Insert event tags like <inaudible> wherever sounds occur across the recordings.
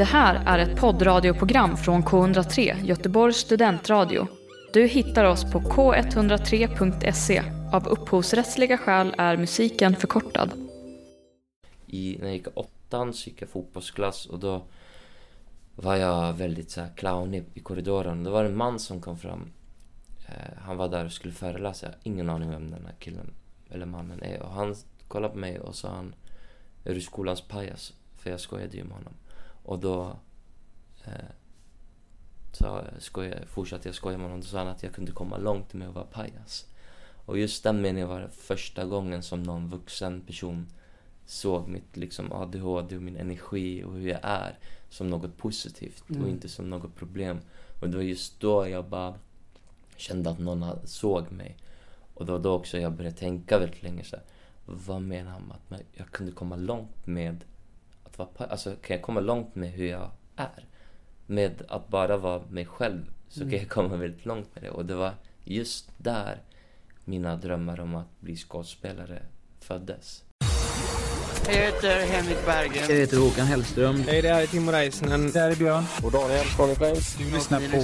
Det här är ett poddradioprogram från K103, Göteborgs studentradio. Du hittar oss på k103.se. Av upphovsrättsliga skäl är musiken förkortad. I, när jag gick åttan så gick jag fotbollsklass och då var jag väldigt så här clownig i korridoren. Då var det en man som kom fram. Eh, han var där och skulle föreläsa. Jag har ingen aning vem den här killen eller mannen är. Och han kollade på mig och sa han Är du skolans pajas? För jag skojade ju med honom. Och då eh, så skojade, fortsatte jag skoja med honom. Då sa att jag kunde komma långt med att vara pajas. Och just den meningen var det första gången som någon vuxen person såg mitt liksom ADHD och min energi och hur jag är som något positivt Mm. och inte som något problem. Och det var just då jag bara kände att någon såg mig. Och det var då också jag började tänka väldigt länge så här, Vad menar han med att jag kunde komma långt med vara Alltså kan jag komma långt med hur jag är? Med att bara vara mig själv så kan jag komma väldigt långt med det. Och det var just där mina drömmar om att bli skådespelare föddes. Jag heter Henrik Berggren. Jag heter Håkan Hellström. Hej, det här är Timo Räisänen. Det här är Björn. Och Daniel Conny Du lyssnar på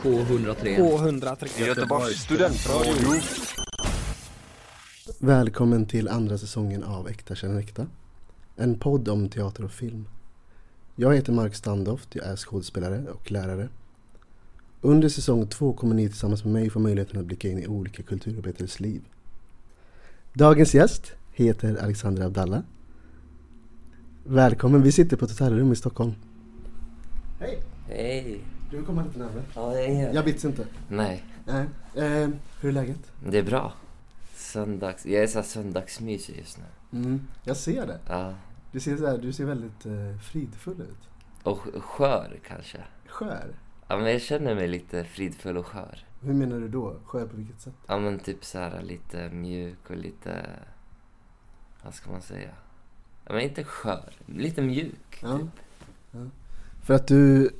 K103. K103. Göteborgs studentradio. Välkommen till andra säsongen av Äkta känner äkta. En podd om teater och film. Jag heter Mark Standoft, jag är skådespelare och lärare. Under säsong två kommer ni tillsammans med mig få möjligheten att blicka in i olika kulturarbetares liv. Dagens gäst heter Alexander Abdallah. Välkommen, vi sitter på ett hotellrum i Stockholm. Hej! Hej! Du vill komma lite närmare. Ja, det är Jag bits inte. Nej, Nej. Eh, hur är läget? det är bra. Söndags... Jag är så här söndagsmysig just nu. Mm, jag ser det. Ja. Du ser, så här, du ser väldigt eh, fridfull ut. Och sk- skör kanske. Skör? Ja, men jag känner mig lite fridfull och skör. Hur menar du då? Skör på vilket sätt? Ja, men typ så här lite mjuk och lite... Vad ska man säga? Ja, men inte skör. Lite mjuk, Ja. typ. För att du,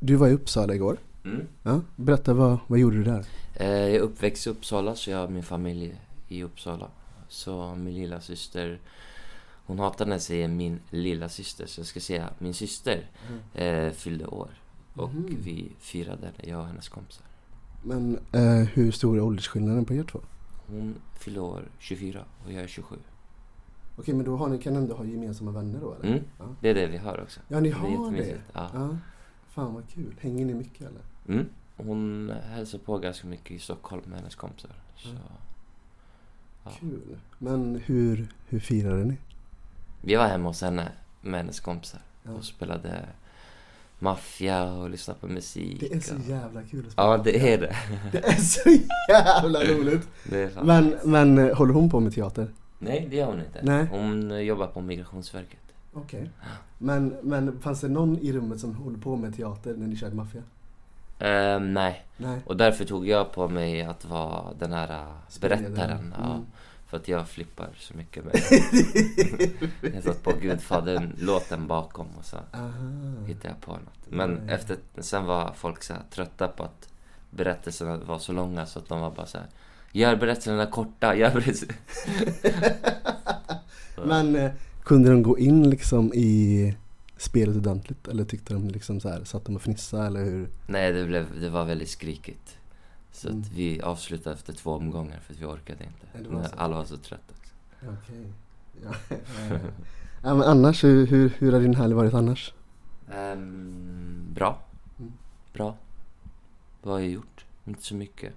du var i Uppsala igår. Mm. Ja, berätta vad, vad gjorde du där? Eh, Jag är uppväxt i Uppsala, så jag har min familj i Uppsala. Så min lilla syster hon hatar när jag säger min lilla syster så jag ska säga min syster eh, fyllde år. Och Mhm. vi firade, jag och hennes kompisar. Men eh, hur stor är åldersskillnaden på er två? Hon fyllde år 24 och jag är 27. Okej, men då har ni, kan ni ändå ha gemensamma vänner då eller? Mm. Ja. Det är det vi har också. Ja, ni har det? jättemysigt. Ja. Ja. Fan vad kul. Hänger ni mycket eller? Mm. Hon hälsar på ganska mycket i Stockholm med hennes kompisar. Så. Mm. Ja. Kul. Men hur, hur firade ni? Vi var hemma hos henne med hennes kompisar Ja. och spelade maffia och lyssnade på musik. Det är så och... jävla kul att spela. Ja, det är det. <laughs> Det är så jävla roligt. <laughs> Men, men eh, håller hon på med teater? Nej, det gör hon inte. Nej. Hon eh, jobbar på Migrationsverket. Okej. Men, men fanns det någon i rummet som håller på med teater när ni körde maffia? Ehm, nej, Nej. och därför tog jag på mig att vara den här äh, berättaren. Ja, Mm. För att jag flippar så mycket med <laughs> Jag satt på Gudfadern-låten bakom och så Aha. hittade jag på något. Men ja. efter, sen var folk så trötta på att berättelserna var så långa så att de var bara så här. Gör berättelserna korta, gör berättelserna... <laughs> Men eh, kunde de gå in liksom i spelet ordentligt? Eller tyckte de liksom så här, satt de och fnissade eller hur? Nej, det, blev, det var väldigt skrikigt. Så Mm. att vi avslutade efter två omgångar för att vi orkade inte. Ja, alla var så trötta. Okej. <laughs> Ja. ja, ja, men annars, hur, hur, hur har din helg varit annars? Ehm, bra. Mm. Bra. Vad har jag gjort? Inte så mycket.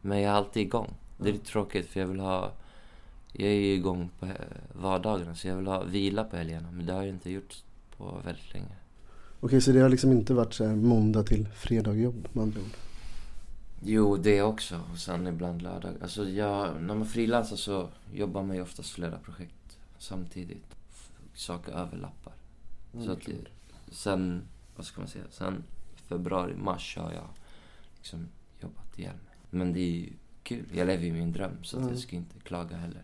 Men jag är alltid igång. Det är lite tråkigt för jag vill ha... Jag är ju igång på vardagarna så jag vill ha vila på helgerna. Men det har jag inte gjort på väldigt länge. Okej, så det har liksom inte varit så här måndag till fredag jobb med andra ord? Jo, det också. Och sen ibland lördag. Alltså jag, när man frilansar så jobbar man ju oftast flera projekt samtidigt. Saker överlappar. Så att sen, vad ska man säga, sen februari, mars har jag liksom jobbat igen. Men det är ju kul. Jag lever ju min dröm så att Mm. jag ska inte klaga heller.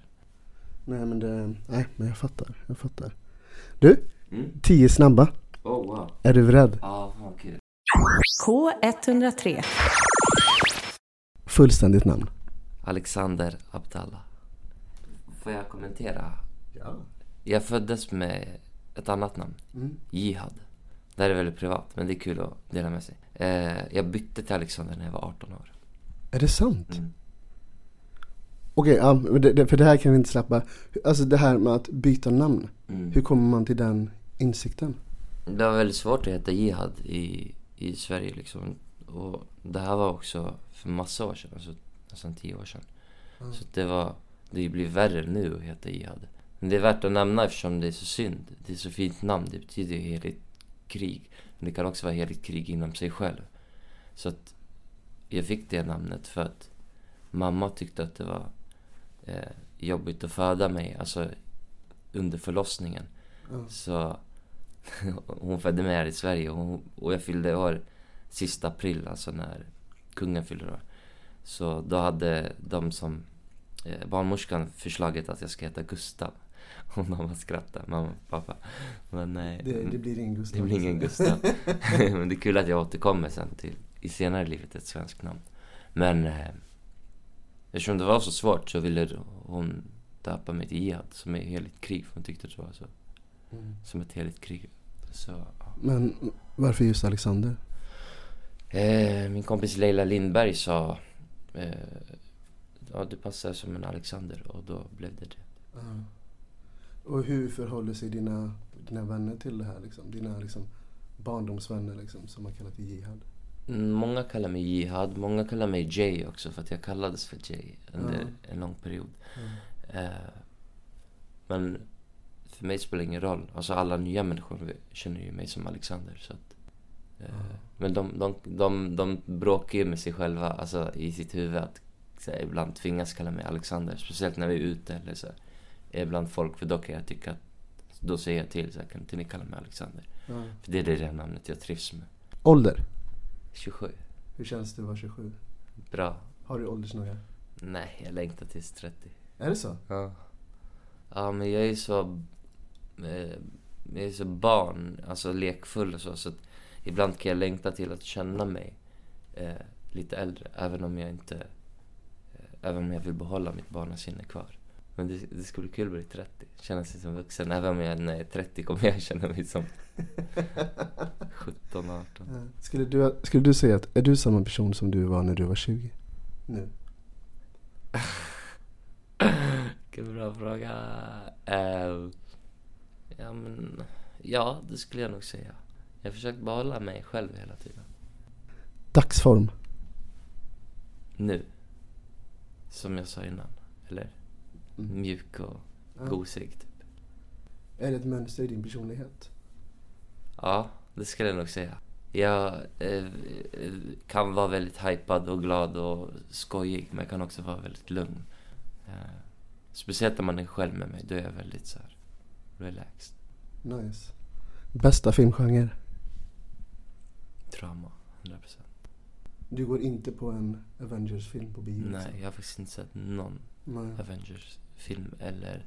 Nej men det, nej men jag fattar, jag fattar. Du, Mm. tio snabba. Oh wow. Är du beredd? Ja, fan kul. K103. Fullständigt namn. Alexander Abdallah. Får jag kommentera? Ja. Jag föddes med ett annat namn. Mm. Jihad. Det här är väldigt privat, men det är kul att dela med sig. Eh, jag bytte till Alexander när jag var 18 år. Är det sant? Mm. Okej, ja, men det, det, för det här kan vi inte släppa. Alltså det här med att byta namn. Mm. Hur kommer man till den insikten? Det var väldigt svårt att heta Jihad i, i Sverige liksom. Och det här var också för massa år sedan, alltså nästan tio år sedan. Så det var, det blir värre nu att heta Jihad. Men det är värt att nämna eftersom det är så synd. Det är så fint namn, det betyder ju heligt krig. Men det kan också vara heligt krig inom sig själv. Så att jag fick det namnet för att mamma tyckte att det var eh, jobbigt att föda mig, alltså under förlossningen. Ja. Så <laughs> hon födde mig här i Sverige och, hon, och jag fyllde år sista april, alltså när kungen fyllde år. Så då hade de som eh, barnmorskan förslaget att jag ska heta Gustav. <laughs> Och mamma skrattade, mamma och pappa. Men nej, Det, det blir ingen Gustav. det blir ingen Gustav. <laughs> Men det är kul att jag återkommer sen till, i senare livet, ett svenskt namn. Men eh, eftersom det var så svårt så ville hon döpa mig till Jihad, som är heligt krig, för hon tyckte det var så, Mm. som ett heligt krig. Så, ja. Men varför just Alexander? Eh, min kompis Leila Lindberg sa, eh, ja du passar som en Alexander och då blev det det. Och hur förhåller sig dina, dina vänner till det här liksom? Dina liksom barndomsvänner liksom, som man kallar till jihad? Mm, Många kallar mig Jihad, många kallar mig Jay också för att jag kallades för Jay under Ja. en lång period. Eh, men för mig spelar det ingen roll. Alltså alla nya människor känner ju mig som Alexander. Så att, eh, Men de, de, de, de bråkar ju med sig själva, alltså i sitt huvud att så här, ibland tvingas kalla mig Alexander. Speciellt när vi är ute eller så. här, är bland folk, för då kan jag tycka att då säger jag till så här, kan inte ni kalla mig Alexander? Ja. För det är det namnet jag trivs med. Ålder? 27. Hur känns det att vara 27? Bra. Har du åldersnoja? Nej, jag längtar tills 30. Är det så? Ja. Ja, men jag är så... Eh, jag är så barn, alltså lekfull och så. Så att ibland kan jag längta till att känna mig eh, lite äldre. Även om jag inte... Eh, även om jag vill behålla mitt barnasinne kvar. Men det, det skulle bli kul att bli 30. Känna sig som vuxen. Även om jag när jag är 30 kommer jag känna mig som <laughs> 17, 18. Ja. Skulle du, skulle du säga att är du samma person som du var när du var 20? Nu? <laughs> Vilken bra fråga. Eh, ja, men... Ja, det skulle jag nog säga. Jag har försökt behålla mig själv hela tiden. Dagsform? Nu. Som jag sa innan. Eller? Mjuk och Ja. gosig, typ. Är det ett mönster i din personlighet? Ja, det skulle jag nog säga. Jag eh, kan vara väldigt hypad och glad och skojig, men jag kan också vara väldigt lugn. Eh, speciellt när man är själv med mig, då är jag väldigt så här relaxed. Nice. Bästa filmgenre? Drama, 100%. Du går inte på en Avengers-film på bio? Nej, liksom? jag har faktiskt inte sett någon. Avengers-film eller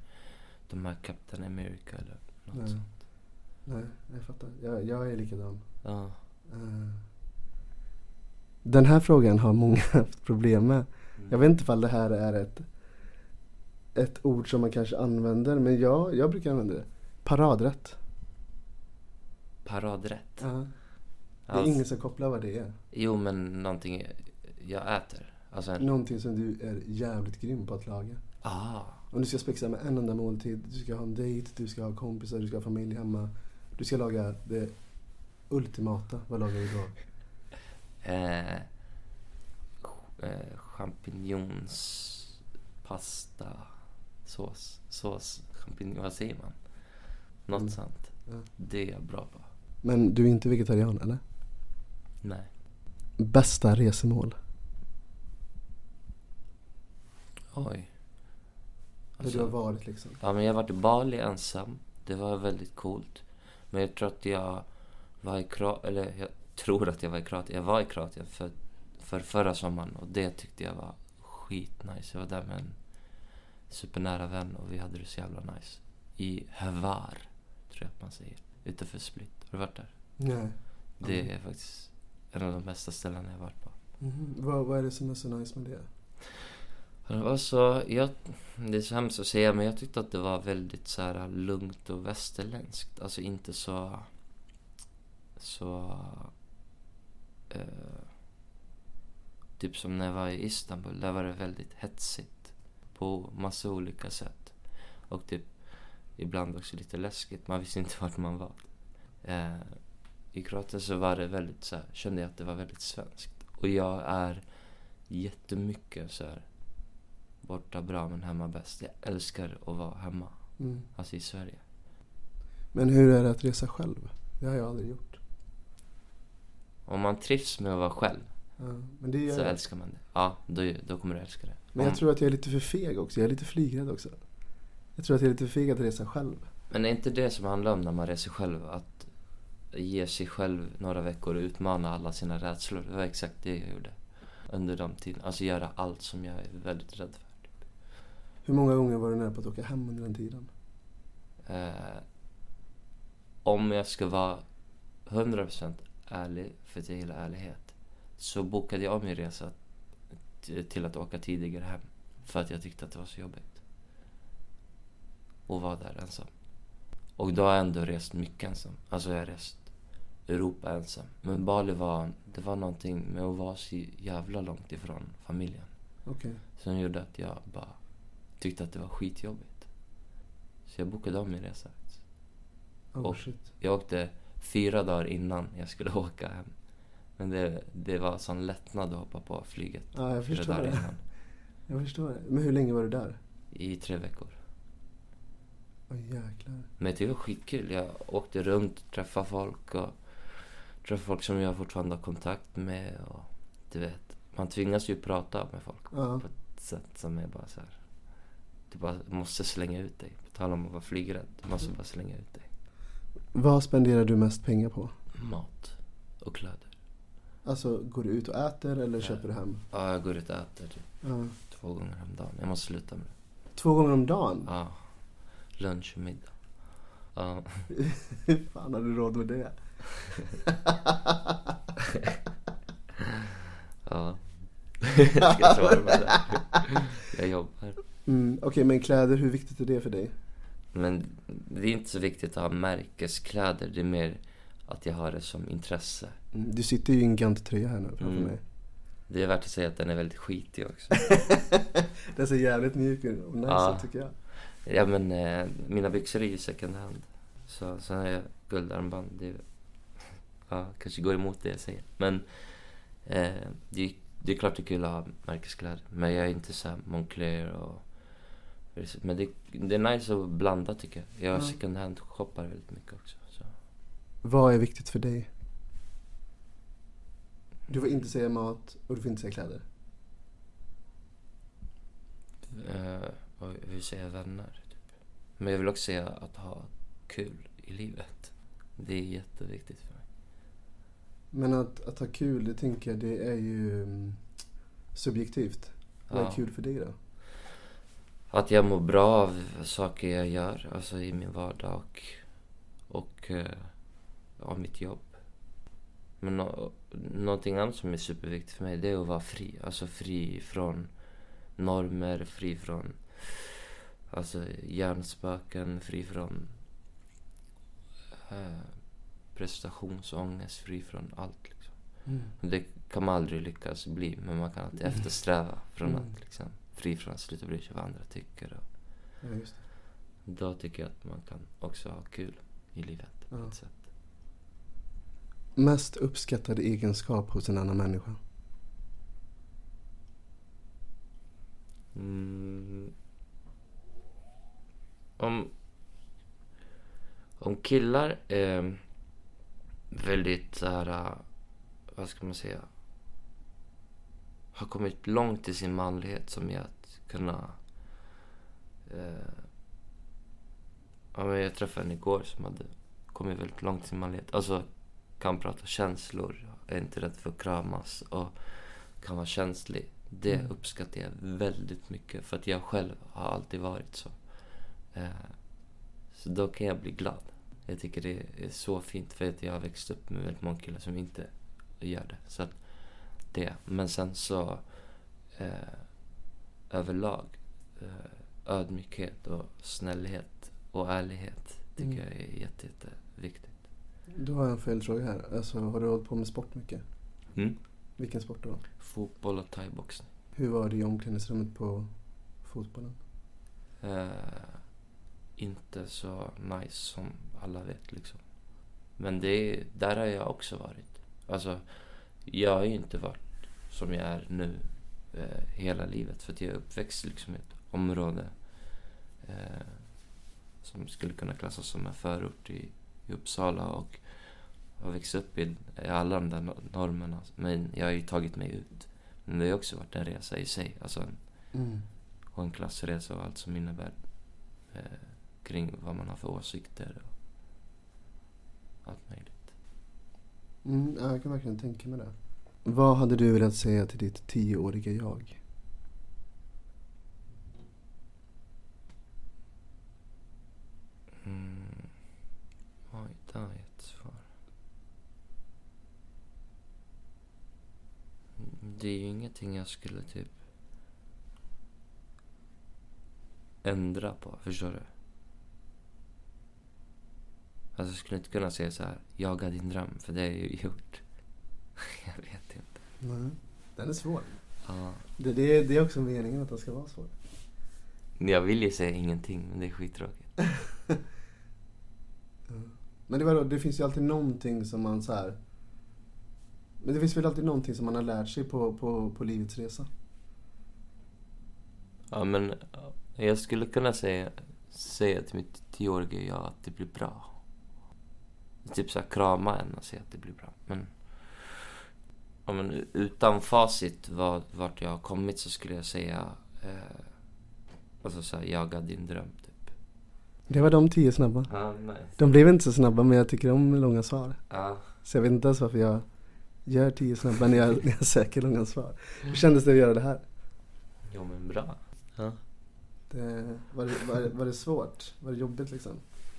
de här Captain America eller något Nej. sånt. Nej, jag fattar. Jag, jag är likadan. Ja. Eh, Den här frågan har många <laughs> haft problem med. Jag vet inte ifall det här är ett, ett ord som man kanske använder, men ja, jag brukar använda det. Paradrätt. Paradrätt. Det är Alltså, ingen som kopplar vad det är. Jo, men någonting jag äter. Alltså en... Någonting som du är jävligt grym på att laga. Ah. Om du ska spexa med en enda måltid, du ska ha en dejt, du ska ha kompisar, du ska ha familj hemma. Du ska laga det ultimata. Vad lagar du då? <laughs> Eh, eh, champinjonspasta sås. Sås, champinjon, vad säger man? Något Mm. sånt. Ja. Det är jag bra på. Men du är inte vegetarian eller? Nej. Bästa resemål? Oj. Där du har varit liksom? Ja, men jag har varit i Bali ensam. Det var väldigt coolt. Men jag tror att jag var i Kroatien, eller jag tror att jag var i Kroatien. Jag var i Kroatien för, för förra sommaren och det tyckte jag var skitnice. Jag var där med en supernära vän och vi hade det så jävla nice. I Hvar, tror jag att man säger. Utanför Split. Har du varit där? Nej. Det är faktiskt en av de bästa ställena jag varit på. Mhm. Vad, vad är det som är så nice med det? Det var så, jag, det är så hemskt att säga men jag tyckte att det var väldigt så här lugnt och västerländskt. Alltså inte så, så, eh, typ som när jag var i Istanbul, där var det väldigt hetsigt på massa olika sätt. Och typ ibland också lite läskigt, man visste inte vart man var. Eh, I Kroatien så var det väldigt så här, kände jag att det var väldigt svenskt. Och jag är jättemycket så här borta bra men hemma bäst. Jag älskar att vara hemma, Mm. alltså i Sverige. Men hur är det att resa själv? Det har jag aldrig gjort. Om man trivs med att vara själv Ja, men det gör så jag. älskar man det. Ja, då, då kommer du älska det. Men jag Om- tror att jag är lite för feg också. Jag är lite flygrädd också. Jag tror att jag är lite för feg att resa själv. Men är inte det som handlar om när man reser själv? Att ge sig själv några veckor och utmana alla sina rädslor. Det var exakt det jag gjorde. Under de tiden. Alltså göra allt som jag är väldigt rädd för. Hur många gånger var du nära på att åka hem under den tiden? Eh, om jag ska vara 100% ärlig, för att jag gillar ärlighet. Så bokade jag min resa till att åka tidigare hem. För att jag tyckte att det var så jobbigt. Och vara där ensam. Och då har jag ändå rest mycket ensam. Alltså jag har rest Europa ensam. Men Bali var, det var någonting med att vara så jävla långt ifrån familjen. Okej. Som gjorde att jag bara tyckte att det var skitjobbigt. Så jag bokade om min resa. Oh, Och- shit. Jag åkte fyra dagar innan jag skulle <laughs> åka hem. Men det, det var sån lättnad att hoppa på flyget Ja, jag förstår det. innan. Jag förstår det. Men hur länge var du där? I tre veckor. Åh jäklar. Men det var skitkul. Jag åkte runt, träffade folk och träffade folk som jag fortfarande har kontakt med. Och du vet, man tvingas ju prata med folk Ja. på ett sätt som är bara så här. Du bara måste slänga ut dig. På tal om att vara flygrädd. Du måste bara slänga ut dig. Vad spenderar du mest pengar på? Mat och kläder. Alltså, går du ut och äter eller Ja. köper du hem? Ja, jag går ut och äter typ Ja. två gånger om dagen. Jag måste sluta med det. Två gånger om dagen? Ja. Lunch och middag. Ja. Hur <laughs> fan har du råd med det? <laughs> Ja. <laughs> Ska jag svara på det? Jag jobbar. Mm, Okej, men kläder, hur viktigt är det för dig? Men det är inte så viktigt att ha märkeskläder. Det är mer att jag har det som intresse. Mm, Du sitter ju i en Gant-tröja här nu framför Mm. mig. Det är värt att säga att den är väldigt skitig också. Den ser jävligt mjuk ut och nice Ja. tycker jag. Ja men eh, mina byxor är ju second hand. Så sen har jag guldarmband. Det, <laughs> ja, kanske går emot det jag säger. Men eh, det, är- det är klart det är kul att ha märkeskläder. Men jag är inte så här Moncler och... Men det, det är nice att blanda tycker jag. Jag Ja. second hand shoppar väldigt mycket också. Så. Vad är viktigt för dig? Du får inte säga mat och du får inte säga kläder. Eh, och hur säger jag vänner? Typ. Men jag vill också säga att ha kul i livet. Det är jätteviktigt för mig. Men att, att ha kul, det tänker jag, det är ju mm, subjektivt. Vad är Ja. kul för dig då? Att jag mår bra av saker jag gör, alltså i min vardag och, och eh, av mitt jobb. Men nå någonting annat som är superviktigt för mig det är att vara fri. Alltså fri från normer, fri från alltså hjärnspöken, fri från eh, prestationsångest, fri från allt. Liksom. Det kan man aldrig lyckas bli, men man kan alltid eftersträva från Mm. att liksom, fri från att sluta bry sig vad andra tycker. Och Ja, just det. då tycker jag att man kan också ha kul i livet på Ja. ett sätt. Mest uppskattade egenskap hos en annan människa? Mm. Om, om killar är väldigt så här, äh, vad ska man säga, har kommit långt i sin manlighet som är att kunna eh, ja, men jag träffade en igår som hade kommit väldigt långt i sin manlighet. Alltså kan prata känslor, är inte rädd för att kramas och kan vara känslig. Det Mm. uppskattar jag väldigt mycket för att jag själv har alltid varit så. Eh, så då kan jag bli glad. Jag tycker det är så fint för att jag har växt upp med väldigt många killar som inte gör det. Så det. Men sen så... Eh, överlag. Eh, ödmjukhet och snällhet och ärlighet tycker Mm. jag är jätte, jätteviktigt. Då har jag en följdfråga här. Alltså, har du hållit på med sport mycket? Mm. Vilken sport då? Fotboll och thaiboxning. Hur var det i omklädningsrummet på fotbollen? Eh, inte så nice som alla vet liksom. Men det är, där har jag också varit. Alltså, jag har ju inte varit som jag är nu eh, hela livet. För att jag är uppväxt liksom i ett område eh, som skulle kunna klassas som en förort i, i Uppsala och har växt upp i, i alla de där no- normerna. Men jag har ju tagit mig ut. Men det har också varit en resa i sig. Alltså en, Mm. och en klassresa och allt som innebär eh, kring vad man har för åsikter och allt möjligt. Mm, ja, jag kan verkligen tänka mig det. Vad hade du velat säga till ditt tioåriga jag? Mm. Oj, där är ett svar. Det är ju ingenting jag skulle typ ändra på, förstår du? Alltså jag skulle inte kunna säga så här, jaga din dröm, för det jag ju gjort. <laughs> jag vet inte. Nej. Den är svår. Ja. Det, det, är- det är också meningen att den ska vara svår. Jag vill ju säga ingenting, men det är skittråkigt. <laughs> Men det, var, det finns ju alltid någonting som man så här. Men det finns väl alltid någonting som man har lärt sig på, på, på livets resa. Ja, men ja, jag skulle kunna säga, säga till mitt tioåriga jag att det blir bra. Typ så här, krama en och säga att det blir bra. Men, ja, men utan facit vad, vart jag har kommit så skulle jag säga eh, alltså så här, jaga din dröm typ. Det var de tio snabba. Ja, nice. De blev inte så snabba men jag tycker om långa svar. Ja, Så jag vet inte ens varför jag gör tio snabba när jag, när jag söker långa svar. Hur kändes det att göra det här? jo men bra. Ja. Det, var, det, var, det, var det svårt? Var det jobbigt liksom?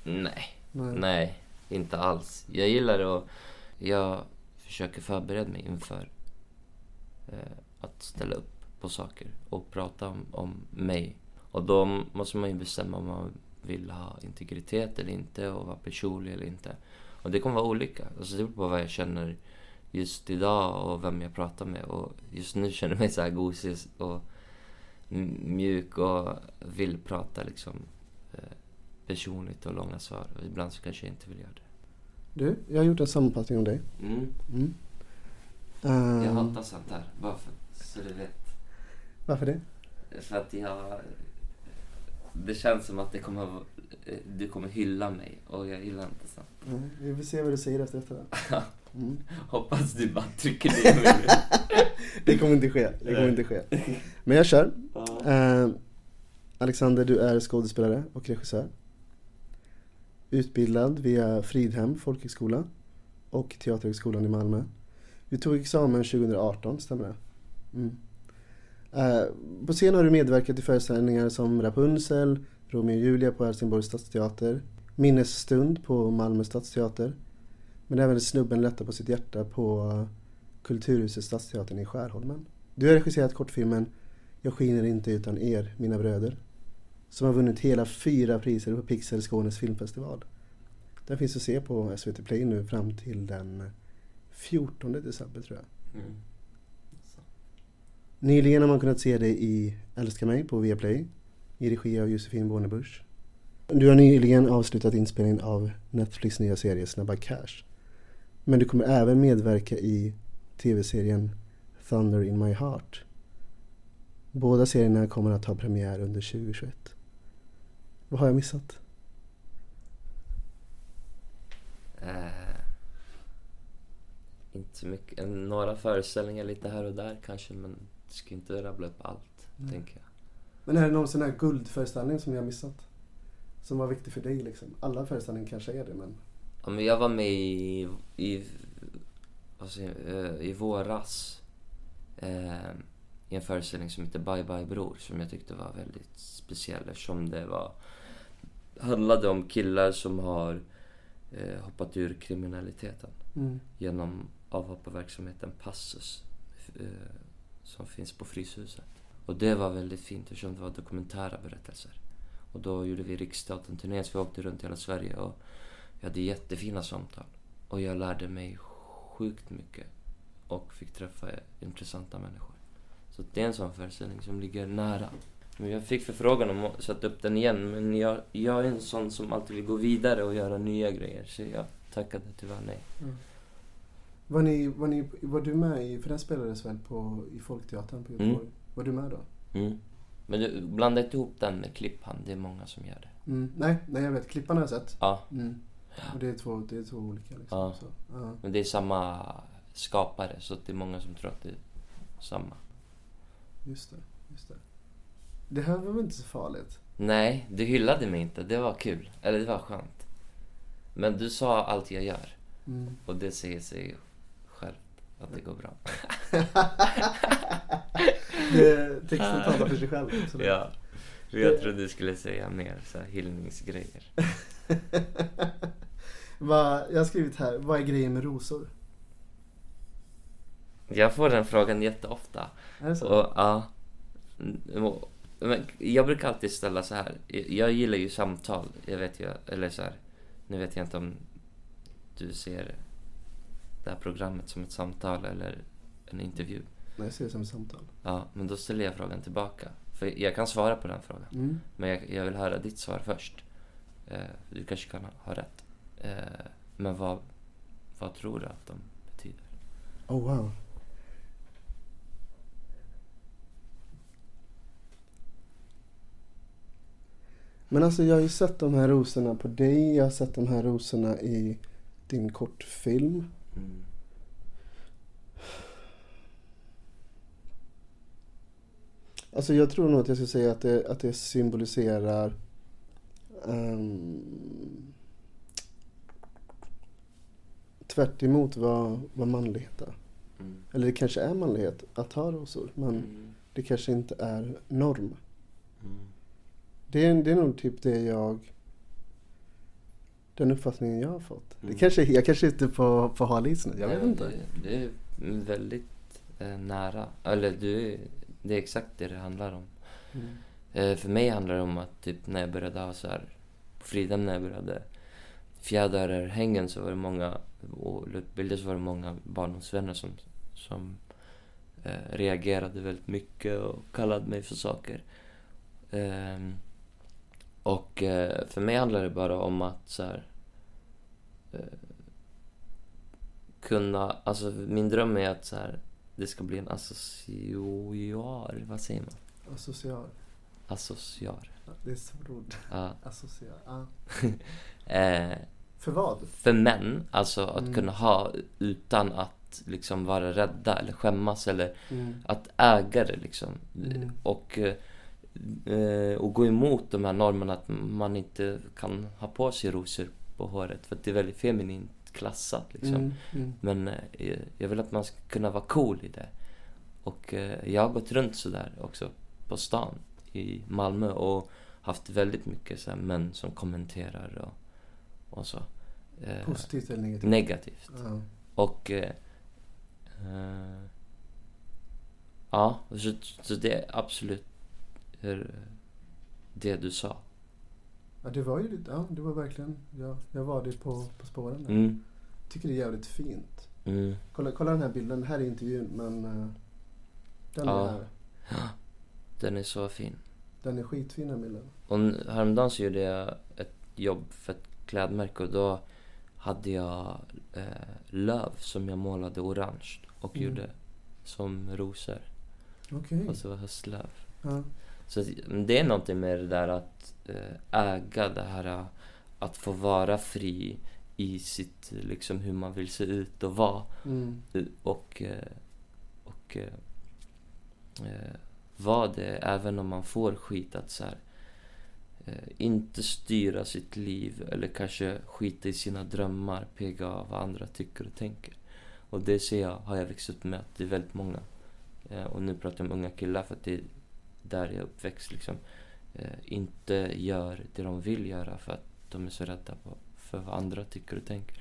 Nej. Nej. Nej, inte alls. Jag gillar att... Jag försöker förbereda mig inför eh, att ställa upp på saker och prata om, om mig. Och då måste man ju bestämma om man vill ha integritet eller inte och vara personlig eller inte. Och det kommer vara olika. Alltså det beror på vad jag känner just idag och vem jag pratar med. Och just nu känner jag mig så här gosig och mjuk och vill prata liksom personligt och långa svar. Och ibland så kanske jag inte vill göra det. Du, jag har gjort en sammanfattning om dig. Mm. Mm. Jag Ehm, hatar sånt här, bara för, så du vet. Varför det? För att jag... Det känns som att det kommer, du kommer hylla mig och jag gillar inte sånt. Mm, vi får se vad du säger efter detta. Mm. Hoppas du bara trycker ner mig. <laughs> Det kommer inte ske. Det kommer inte ske. Men jag kör. Ja. Ehm, Alexander, du är skådespelare och regissör. Utbildad via Fridhem folkhögskola och Teaterhögskolan i Malmö. Du tog examen 2018, stämmer det? Mm. Eh, på scen har du medverkat i föreställningar som Rapunzel, Romeo och Julia på Helsingborgs stadsteater, Minnesstund på Malmö stadsteater, men även Snubben lättar på sitt hjärta på Kulturhuset Stadsteatern i Skärholmen. Du har regisserat kortfilmen Jag skiner inte utan er, mina bröder, som har vunnit hela fyra priser på Pixel Skånes filmfestival. Den finns att se på SVT Play nu fram till den 14 december tror jag. Mm. Nyligen har man kunnat se dig i Älska mig på Viaplay i regi av Josefin Bornebusch. Du har nyligen avslutat inspelningen av Netflix nya serie Snabba Cash. Men du kommer även medverka i tv-serien Thunder in my heart. Båda serierna kommer att ha premiär under 2021. Vad har jag missat? Eh, inte mycket. Några föreställningar lite här och där kanske, men du ska inte rabbla upp allt, Nej. tänker jag. Men är det någon sån här guldföreställning som jag missat? Som var viktig för dig liksom? Alla föreställningar kanske är det men... Ja, men jag var med i, i, jag, eh, i våras eh, i en föreställning som heter Bye Bye Bror som jag tyckte var väldigt speciell eftersom det var handlade om killar som har eh, hoppat ur kriminaliteten Mm. genom avhopparverksamheten Passus eh, som finns på Fryshuset. Och det var väldigt fint eftersom det var dokumentära berättelser. Och då gjorde vi Riksteatern-turné, så vi åkte runt i hela Sverige och vi hade jättefina samtal. Och jag lärde mig sjukt mycket och fick träffa intressanta människor. Så det är en sån föreställning som ligger nära. Men jag fick förfrågan om att sätta upp den igen, men jag, jag är en sån som alltid vill gå vidare och göra nya grejer, så jag tackade tyvärr nej. Var, ni, var, ni, var du med i, för den spelades väl på, i Folkteatern på Göteborg? Mm. Var du med då? Mm. Men du, blanda inte ihop den med Klipphand, det är många som gör det. Mm. Nej, nej, jag vet. Klippan har jag sett. Ja, Mm. Och det är två, det är två olika liksom. Ja. Så, ja. men det är samma skapare, så det är många som tror att det är samma. Just det, just det. Det här var väl inte så farligt? Nej, du hyllade mig inte. Det var kul. Eller det var skönt. Men du sa allt jag gör. Mm. Och det säger sig självt att det går bra. <laughs> Det, texten talar för sig själv. absolut. Ja. Jag trodde du skulle säga mer så här hyllningsgrejer. <laughs> Jag har skrivit här, vad är grejen med rosor? Jag får den frågan jätteofta. Är det så? Och, ja. Mm, och- Men jag brukar alltid ställa så här. Jag gillar ju samtal. Jag vet ju, eller så här. Nu vet jag inte om du ser det här programmet som ett samtal eller en intervju. Nej, jag ser det som ett samtal. Ja, men då ställer jag frågan tillbaka. För jag kan svara på den frågan. Mm. Men jag, jag vill höra ditt svar först. Eh, du kanske kan ha, ha rätt. Eh, men vad, vad tror du att de betyder? Oh wow. Men alltså jag har ju sett de här rosorna på dig, jag har sett de här rosorna i din kortfilm. Mm. Alltså jag tror nog att jag skulle säga att det, att det symboliserar um, tvärt vad, vad manlighet är. Mm. Eller det kanske är manlighet att ha rosor, men Mm. det kanske inte är norm. Det är, det är nog typ det jag... Den uppfattningen jag har fått. Mm. Det kanske, jag kanske är ute på, på hal is nu, jag vet inte. Det, det är väldigt eh, nära. Eller du, det är exakt det det handlar om. Mm. Eh, för mig handlar det om att typ när jag började ha så här, på Fridhem när jag började fjäderhängen så var det många, och löpbilder så var det många barndomsvänner som, som eh, reagerade väldigt mycket och kallade mig för saker. Ehm, och eh, för mig handlar det bara om att så här, eh, kunna, alltså min dröm är att så här, det ska bli en associar, vad säger man? Associar. Associar. Det är ett svårt ord. Ja. Associar. Ja. <laughs> Eh, För vad? för män, alltså att Mm. kunna ha utan att liksom vara rädda eller skämmas eller Mm. att äga det liksom. Mm. Och, eh, och gå emot de här normerna att man inte kan ha på sig rosor på håret för att det är väldigt feminint klassat liksom. Mm. Mm. Men eh, jag vill att man ska kunna vara cool i det. Och eh, jag har gått runt sådär också på stan i Malmö och haft väldigt mycket så här män som kommenterar och, och så. Eh, Positivt eller negativt? negativt. Ja. Och... Eh, eh, ja, så, så det är absolut eh, det du sa. ja, det var ju lite, ja det var verkligen, ja, jag var det på, på spåren. där. Mm, Tycker det är jävligt fint. mm. Kolla, kolla den här bilden, det här är intervjun men eh, den, Ja. är, Den är så fin. den är skitfin den bilden. Och häromdagen så gjorde jag ett jobb för ett klädmärke och då hade jag eh, löv som jag målade orange och Mm. gjorde som rosor. Okej. Och så var höstlöv. Ja. Så det är någonting med det där att eh, äga det här eh, att få vara fri i sitt, liksom hur man vill se ut och vara. Mm. Och, eh, och eh, eh, vara det även om man får skit att så här, eh, inte styra sitt liv eller kanske skita i sina drömmar, pega av vad andra tycker och tänker. Och det ser jag, har jag växt upp med att det är väldigt många. Eh, och nu pratar jag om unga killar för att det är där jag är uppväxt liksom. Eh, inte gör det de vill göra för att de är så rädda för vad andra tycker och tänker.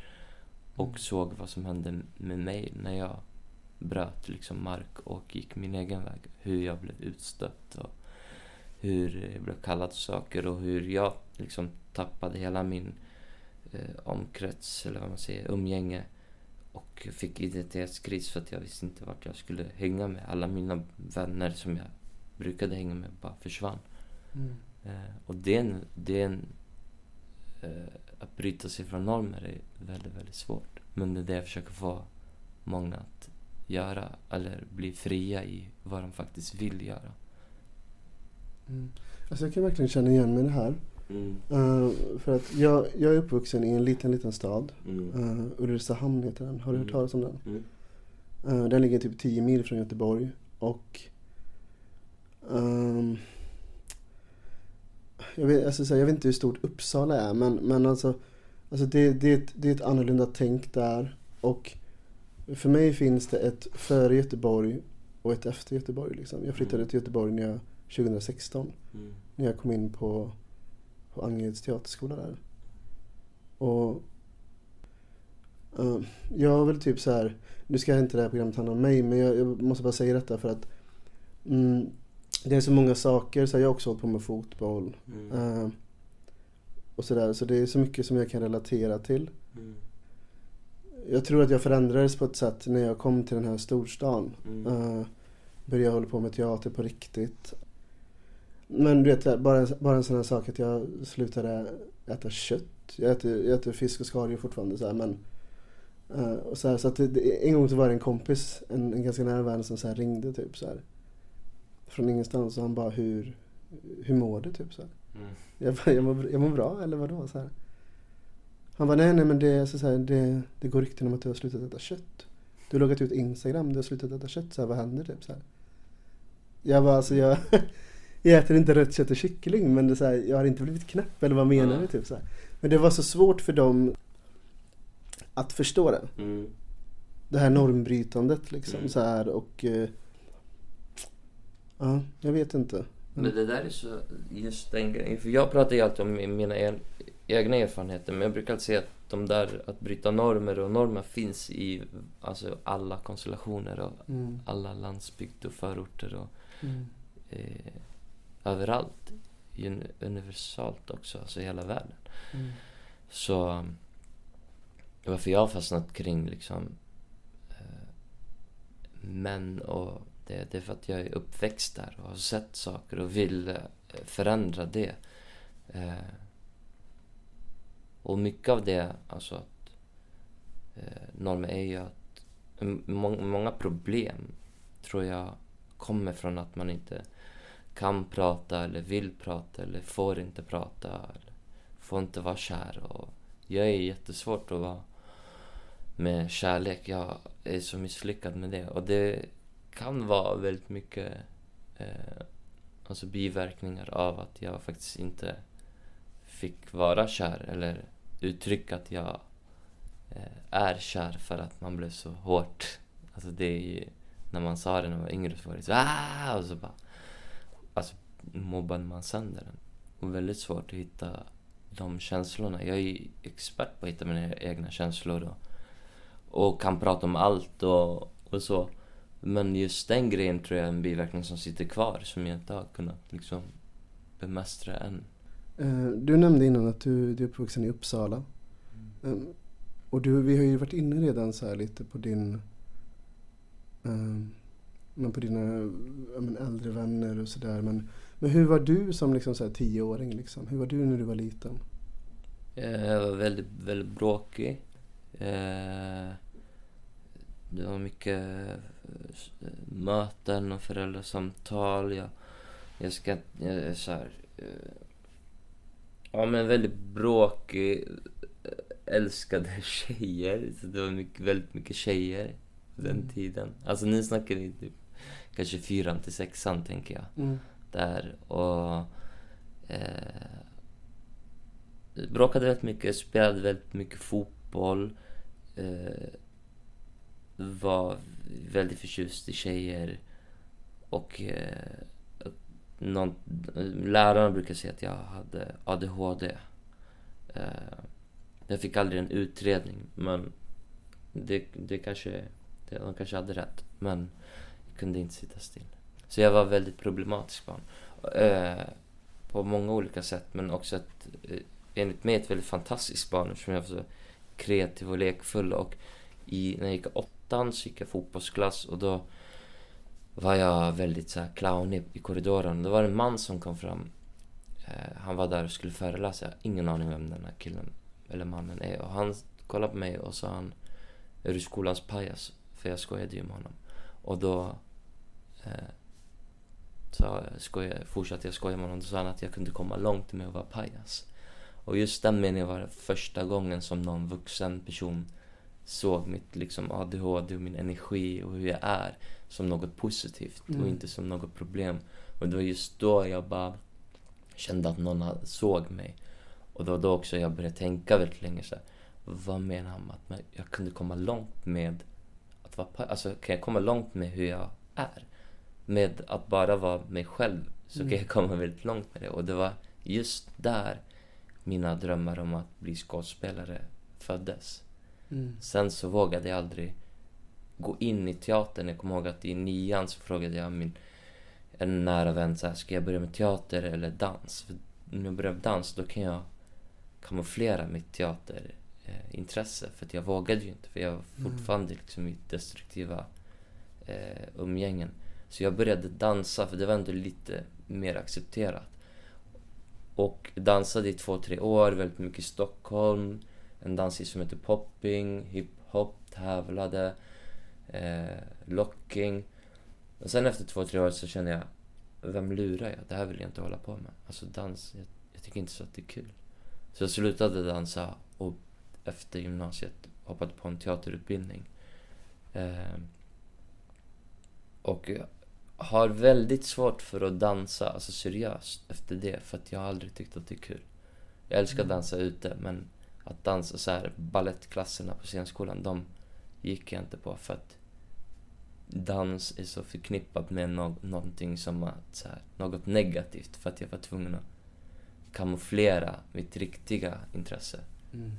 Och Mm. såg vad som hände med mig när jag bröt liksom mark och gick min egen väg. Hur jag blev utstött och hur jag blev kallad saker och hur jag liksom tappade hela min eh, omkrets, eller vad man säger, umgänge. Och fick identitetskris för att jag visste inte vart jag skulle hänga med. Alla mina vänner som jag brukade hänga med bara försvann. Mm. Eh, och det är en, det är en eh, att bryta sig från normer är väldigt, väldigt svårt. Men det är det jag försöker få många att göra, eller bli fria i vad de faktiskt vill göra. Mm. Alltså jag kan verkligen känna igen mig i det här. Uh, för att jag, jag är uppvuxen i en liten, liten stad. Uh, Ulricehamn heter den. Har du hört Mm. talas om den? Mm. Uh, den ligger typ 10 mil från Göteborg. Och... ehm, jag, vet, alltså, jag vet inte hur stort Uppsala är men, men alltså, alltså det, det, är ett, det är ett annorlunda tänk där. Och för mig finns det ett före Göteborg och ett efter Göteborg. Liksom. Jag flyttade Mm. till Göteborg när jag, 2016 Mm. när jag kom in på, på Angereds teaterskola där. Och eh, jag väl typ så här, nu ska inte det här programmet handla om mig men jag, jag måste bara säga detta för att mm, det är så många saker, så jag har också hållit på med fotboll. Mm. eh, och sådär, så det är så mycket som jag kan relatera till. Mm. Jag tror att jag förändrades på ett sätt när jag kom till den här storstan. Mm. Uh, började hålla på med teater på riktigt. Men du vet, bara en, bara en sån här sak att jag slutade äta kött. Jag äter, jag äter fisk och skaldjur fortfarande så här, men uh, och så, här, så att det, en gång så var det en kompis, en, en ganska nära vän som så här ringde typ så här. Från ingenstans och han bara hur, hur mår du typ så här. Mm. Jag, bara, jag, mår, jag mår bra eller vadå? Så här. Han bara nej nej men det, så så här, det, det går rykten om att du har slutat äta kött. Du har loggat ut Instagram, du har slutat äta kött. Så här, vad händer typ så här. Jag bara alltså jag, <laughs> jag äter inte rött kött och kyckling men det så här, jag har inte blivit knäpp eller vad menar Ja. du? Typ, så här. Men det var så svårt för dem att förstå det. Mm. Det här normbrytandet liksom Mm. så här och eh, Ja, jag vet inte. Men det där är så, just den grejen. För jag pratar ju alltid om mina e- egna erfarenheter. Men jag brukar alltid säga att de där, att bryta normer och normer finns i alltså alla konstellationer och Mm. alla landsbygd och förorter och Mm. eh, överallt. Un- Universalt också, alltså i hela världen. Mm. Så varför jag har fastnat kring liksom eh, män och det, det är för att jag är uppväxt där och har sett saker och vill eh, förändra det. Eh, och mycket av det, alltså att eh, normer är ju att må- många problem tror jag kommer från att man inte kan prata eller vill prata eller får inte prata eller får inte vara kär och jag är jättesvårt att vara med kärlek. Jag är så misslyckad med det och det kan vara väldigt mycket eh, alltså biverkningar av att jag faktiskt inte fick vara kär eller uttrycka att jag eh, är kär för att man blev så hårt. Alltså det är ju, när man sa det när man var yngre så var det så ah! och så bara alltså mobbade man sönder den. Och väldigt svårt att hitta de känslorna. Jag är ju expert på att hitta mina egna känslor och, och kan prata om allt och, och så. Men just den grejen tror jag är en biverkning som sitter kvar som jag inte har kunnat liksom bemästra än. Eh, Du nämnde innan att du, du är uppvuxen i Uppsala. Eh, Och du, vi har ju varit inne redan så här lite på din eh, men på dina men äldre vänner och sådär. Men, men hur var du som liksom så här tioåring? Liksom? Hur var du när du var liten? Jag var väldigt, väldigt bråkig. Eh, Det var mycket eh, möten och föräldrasamtal. Jag, jag ska... Jag är så här, eh, Ja men väldigt bråkig. eh, Älskade <laughs> tjejer. Så det var mycket, väldigt mycket tjejer på den Mm. tiden. Alltså nu snackar vi typ kanske fyran till sexan tänker jag Mm. där och eh, bråkade väldigt mycket, spelade väldigt mycket fotboll. Eh, var väldigt förtjust i tjejer. Och eh, någon, eh, lärarna brukar säga att jag hade ADHD. Eh, jag fick aldrig en utredning men det, det kanske Det- De kanske hade rätt, men jag kunde inte sitta still. Så jag var väldigt problematisk barn. Eh, på många olika sätt, men också ett, eh, enligt mig ett väldigt fantastiskt barn eftersom jag var så kreativ och lekfull. Och i, när jag gick i åttan så gick jag fotbollsklass och då var jag väldigt så här clownig i korridoren. Då var det en man som kom fram. Eh, han var där och skulle föreläsa. Jag har ingen aning vem den här killen eller mannen är. Och han kollade på mig och sa han Är du skolans pajas? För jag skojade ju med honom. Och då eh, så skojade, fortsatte jag skoja med honom. Då sa han att jag kunde komma långt med att vara pajas. Och just den meningen var det första gången som någon vuxen person såg mitt liksom ADHD och min energi och hur jag är som något positivt och Mm. inte som något problem. Och det var just då jag bara kände att någon såg mig. Och det var då också jag började tänka väldigt länge så här, Vad menar han med att jag kunde komma långt med att vara Alltså kan jag komma långt med hur jag är? Med att bara vara mig själv så kan Mm. jag komma väldigt långt med det. Och det var just där mina drömmar om att bli skådespelare föddes. Mm. Sen så vågade jag aldrig gå in i teatern. Jag kommer ihåg att i nian så frågade jag min en nära vän så här, ska jag börja med teater eller dans? För när jag börjar med dans då kan jag kamouflera mitt teaterintresse. För att jag vågade ju inte, för jag var fortfarande liksom i destruktiva eh, umgängen. Så jag började dansa, för det var ändå lite mer accepterat. Och dansade i två, tre år, väldigt mycket i Stockholm. En dansstil som heter popping, hiphop, tävlade, eh, locking. Och sen efter två, tre år så kände jag, vem lurar jag? Det här vill jag inte hålla på med. Alltså dans, jag, jag tycker inte så att det är kul. Så jag slutade dansa och efter gymnasiet hoppade på en teaterutbildning. Eh, och har väldigt svårt för att dansa, alltså seriöst, efter det. För att jag har aldrig tyckt att det är kul. Jag älskar att dansa ute, men att dansa så här, ballettklasserna på scenskolan, de gick jag inte på för att dans är så förknippat med no- någonting som att, så här, något negativt för att jag var tvungen att kamouflera mitt riktiga intresse. Mm.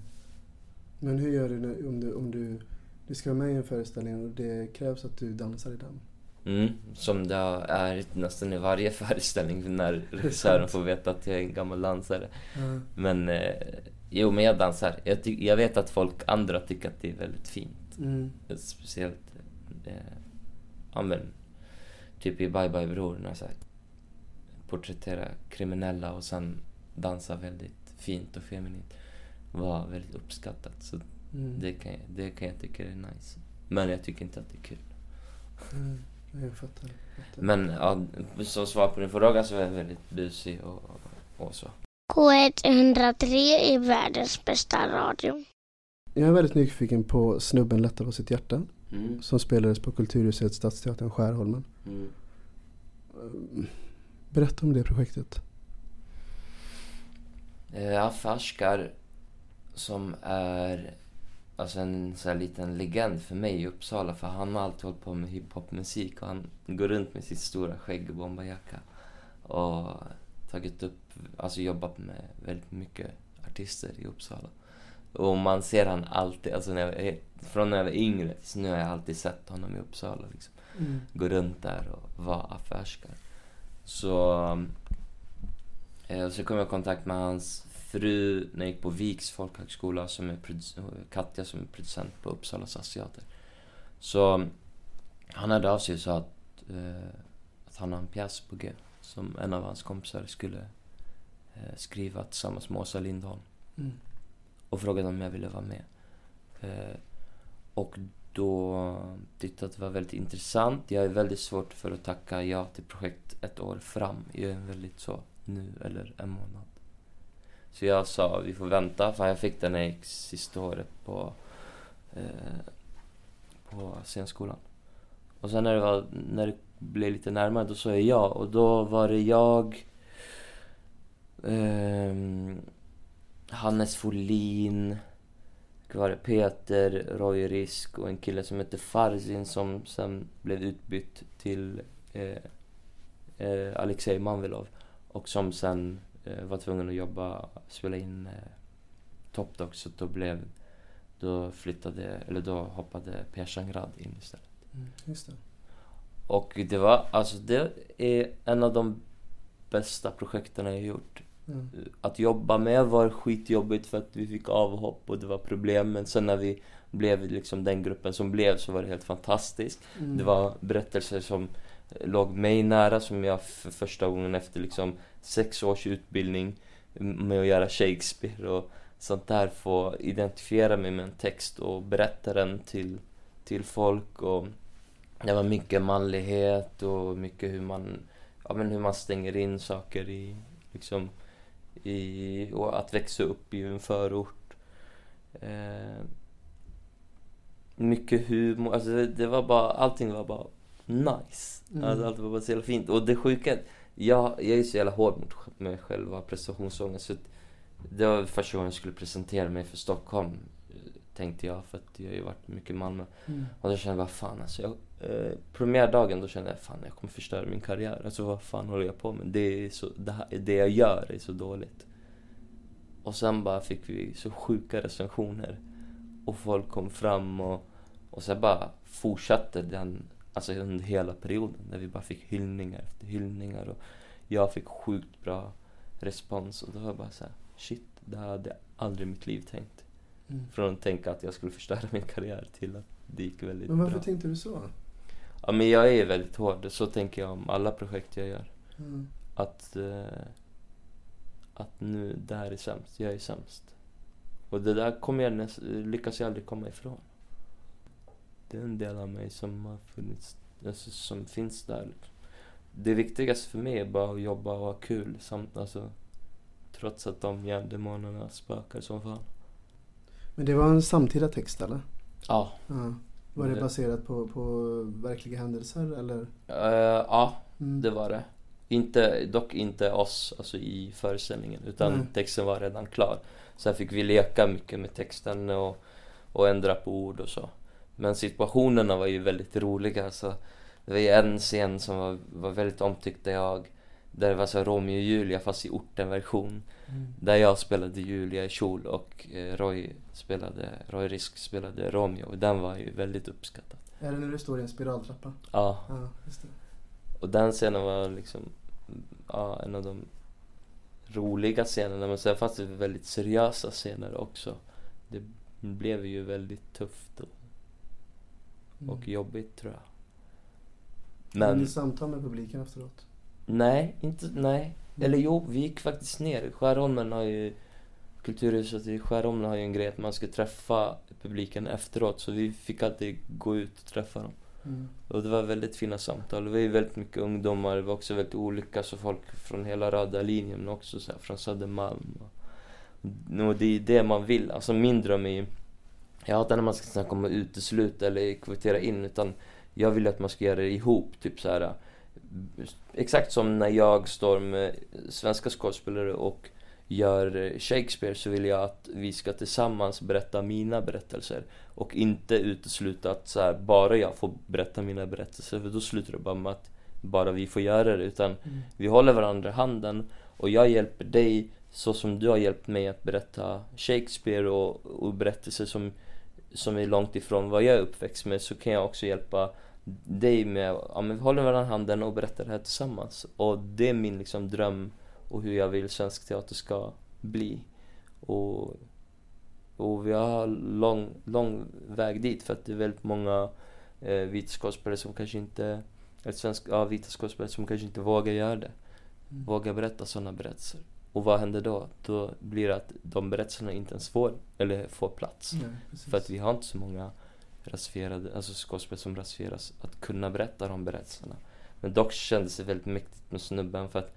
Men hur gör du nu, om, du om du, du ska vara med i en föreställning och det krävs att du dansar i den? Mm, som det är nästan i varje <laughs> föreställning när regissören får veta att jag är en gammal dansare. Ja. Men, eh, jo men jag dansar. Jag, jag vet att folk andra tycker att det är väldigt fint. Mm. Speciellt, eh, ja men, typ i Bye Bye Bror när jag porträtterar kriminella och sen dansar väldigt fint och feminint. Var väldigt uppskattat. Så Mm. det kan, jag, det kan jag tycka är nice. Men jag tycker inte att det är kul. Mm. Jag fattar. fattar. Men ja, som svar på din fråga så är jag väldigt busig och, och så. K103 är världens bästa radio. Jag är väldigt nyfiken på Snubben lättar på sitt hjärta Mm. som spelades på Kulturhuset Stadsteatern Skärholmen. Mm. Berätta om det projektet. Eh, Afashkar som är alltså en så här liten legend för mig i Uppsala för han har alltid hållit på med hiphopmusik och han går runt med sitt stora skägg och bomberjacka och tagit upp, alltså jobbat med väldigt mycket artister i Uppsala. Och man ser han alltid, alltså när jag, från när jag var yngre tills nu har jag alltid sett honom i Uppsala liksom. Gå runt där och vara affärskar. Så, eh, så kom jag i kontakt med hans fru när jag gick på Viks folkhögskola, som är Katja som är producent på Uppsala Stadsteater. Så han hörde av sig och sa att, eh, att han har en pjäs på G som en av hans kompisar skulle eh, skriva tillsammans med Åsa Lindholm Mm. och frågade om jag ville vara med. Eh, och då tyckte jag att det var väldigt intressant. Jag är väldigt svårt för att tacka ja till projekt ett år fram. Jag är väldigt så, nu eller en månad. Så jag sa, vi får vänta, för jag fick den när jag gick sista året på, eh, på scenskolan. Och sen när det, var, när det blev lite närmare, då sa jag ja. Och då var det jag, eh, Hannes Folin, var det? Peter, Roy Risk och en kille som hette Farzin som sen blev utbytt till eh, eh, Alexej Manvilov och som sen var tvungen att jobba, spela in eh, Top Dog så då blev Då flyttade, eller då hoppade Per Sangrad in istället. Mm, just det. Och det var, alltså det är en av de bästa projekten jag gjort. Mm. Att jobba med var skitjobbigt för att vi fick avhopp och det var problem. Men sen när vi blev liksom den gruppen som blev så var det helt fantastiskt. Mm. Det var berättelser som låg mig nära som jag för första gången efter liksom sex års utbildning med att göra Shakespeare och sånt där få identifiera mig med en text och berätta den till, till folk och det var mycket manlighet och mycket hur man, ja men hur man stänger in saker i, liksom, i, och att växa upp i en förort. Eh, mycket humor, alltså det, det var bara, allting var bara nice. Mm. Alltså, allt var bara så jävla fint. Och det sjuka, jag, jag är så jävla hård mot mig själv och prestationsångest. Så det var första gången jag skulle presentera mig för Stockholm. eh, Tänkte jag, för att jag har ju varit mycket i Malmö. Mm. Och då kände jag, vad fan alltså. Jag, eh, premiärdagen då kände jag, fan jag kommer förstöra min karriär. Alltså vad fan håller jag på med? Det, är så, det, här, det jag gör är så dåligt. Och sen bara fick vi så sjuka recensioner. Och folk kom fram och, och sen bara fortsatte den, alltså under hela perioden. Där vi bara fick hyllningar efter hyllningar. Och jag fick sjukt bra respons. Och då var jag bara så här, shit, det här hade jag aldrig i mitt liv tänkt. Mm. Från att tänka att jag skulle förstöra min karriär till att det gick väldigt Men varför bra. tänkte du så? Ja men jag är väldigt hård, så tänker jag om alla projekt jag gör. Mm. Att, eh, att nu, det här är sämst, jag är sämst. Och det där kommer jag lyckas jag aldrig komma ifrån. Det är en del av mig som har funnits, alltså, som finns där. Liksom. Det viktigaste för mig är bara att jobba och ha kul, samt, alltså, trots att de hjärndemonerna spökar som fan. Men det var en samtida text eller? Ja. Ja. Var det Det- baserat på, på verkliga händelser eller? Eh, ja, Mm. Det var det. Inte, dock inte oss alltså i föreställningen utan Nej. texten var redan klar. Sen fick vi leka mycket med texten och, och ändra på ord och så. Men situationerna var ju väldigt roliga. Så det var ju en scen som var, var väldigt omtyckte jag. Där det var så Romeo och Julia fast i orten-version. Mm. Där jag spelade Julia i kjol och eh, Roy, spelade, Roy Risk spelade Romeo. Och den var ju väldigt uppskattad. Är det när du står i en spiraltrappa? Ja. Ja. Och den scenen var liksom ja, en av de roliga scenerna men sen fanns det väldigt seriösa scener också. Det blev ju väldigt tufft och, Mm. och jobbigt tror jag. Hade Men ni samtal med publiken efteråt? nej, inte, nej. Mm. Eller jo, vi gick faktiskt ner. Skärholmen har ju Kulturhuset i Skärholmen har ju en grej att man ska träffa publiken efteråt så vi fick alltid gå ut och träffa dem. Mm. Och det var väldigt fina samtal. Det var ju väldigt mycket ungdomar, det var också väldigt olika, så folk från hela röda linjen men också så här, från Södermalm. Och, och det är det man vill. Alltså min dröm är ju, jag hatar när man ska snacka om att utesluta eller kvotera in utan jag vill att man ska göra det ihop. Typ så här. Exakt som när jag står med svenska skådespelare och gör Shakespeare så vill jag att vi ska tillsammans berätta mina berättelser och inte utesluta att så här, bara jag får berätta mina berättelser för då slutar det bara med att bara vi får göra det utan Mm. vi håller varandra i handen och jag hjälper dig så som du har hjälpt mig att berätta Shakespeare och, och berättelser som, som är långt ifrån vad jag är uppväxt med så kan jag också hjälpa dig med, ja men vi håller varandra handen och berättar det här tillsammans och det är min liksom dröm och hur jag vill svensk teater ska bli och, och vi har lång, lång väg dit för att det är väldigt många eh, vita skådespelare som kanske inte, eller svenska, ja, vita skådespelare som kanske inte vågar göra det Mm. våga berätta sådana berättelser. Och vad händer då? Då blir det att de berättelserna inte ens får, eller får plats. Nej. För att vi har inte så många rasifierade, alltså skådespelare som rasifieras, att kunna berätta de berättelserna. Men dock kändes det väldigt mäktigt med snubben för att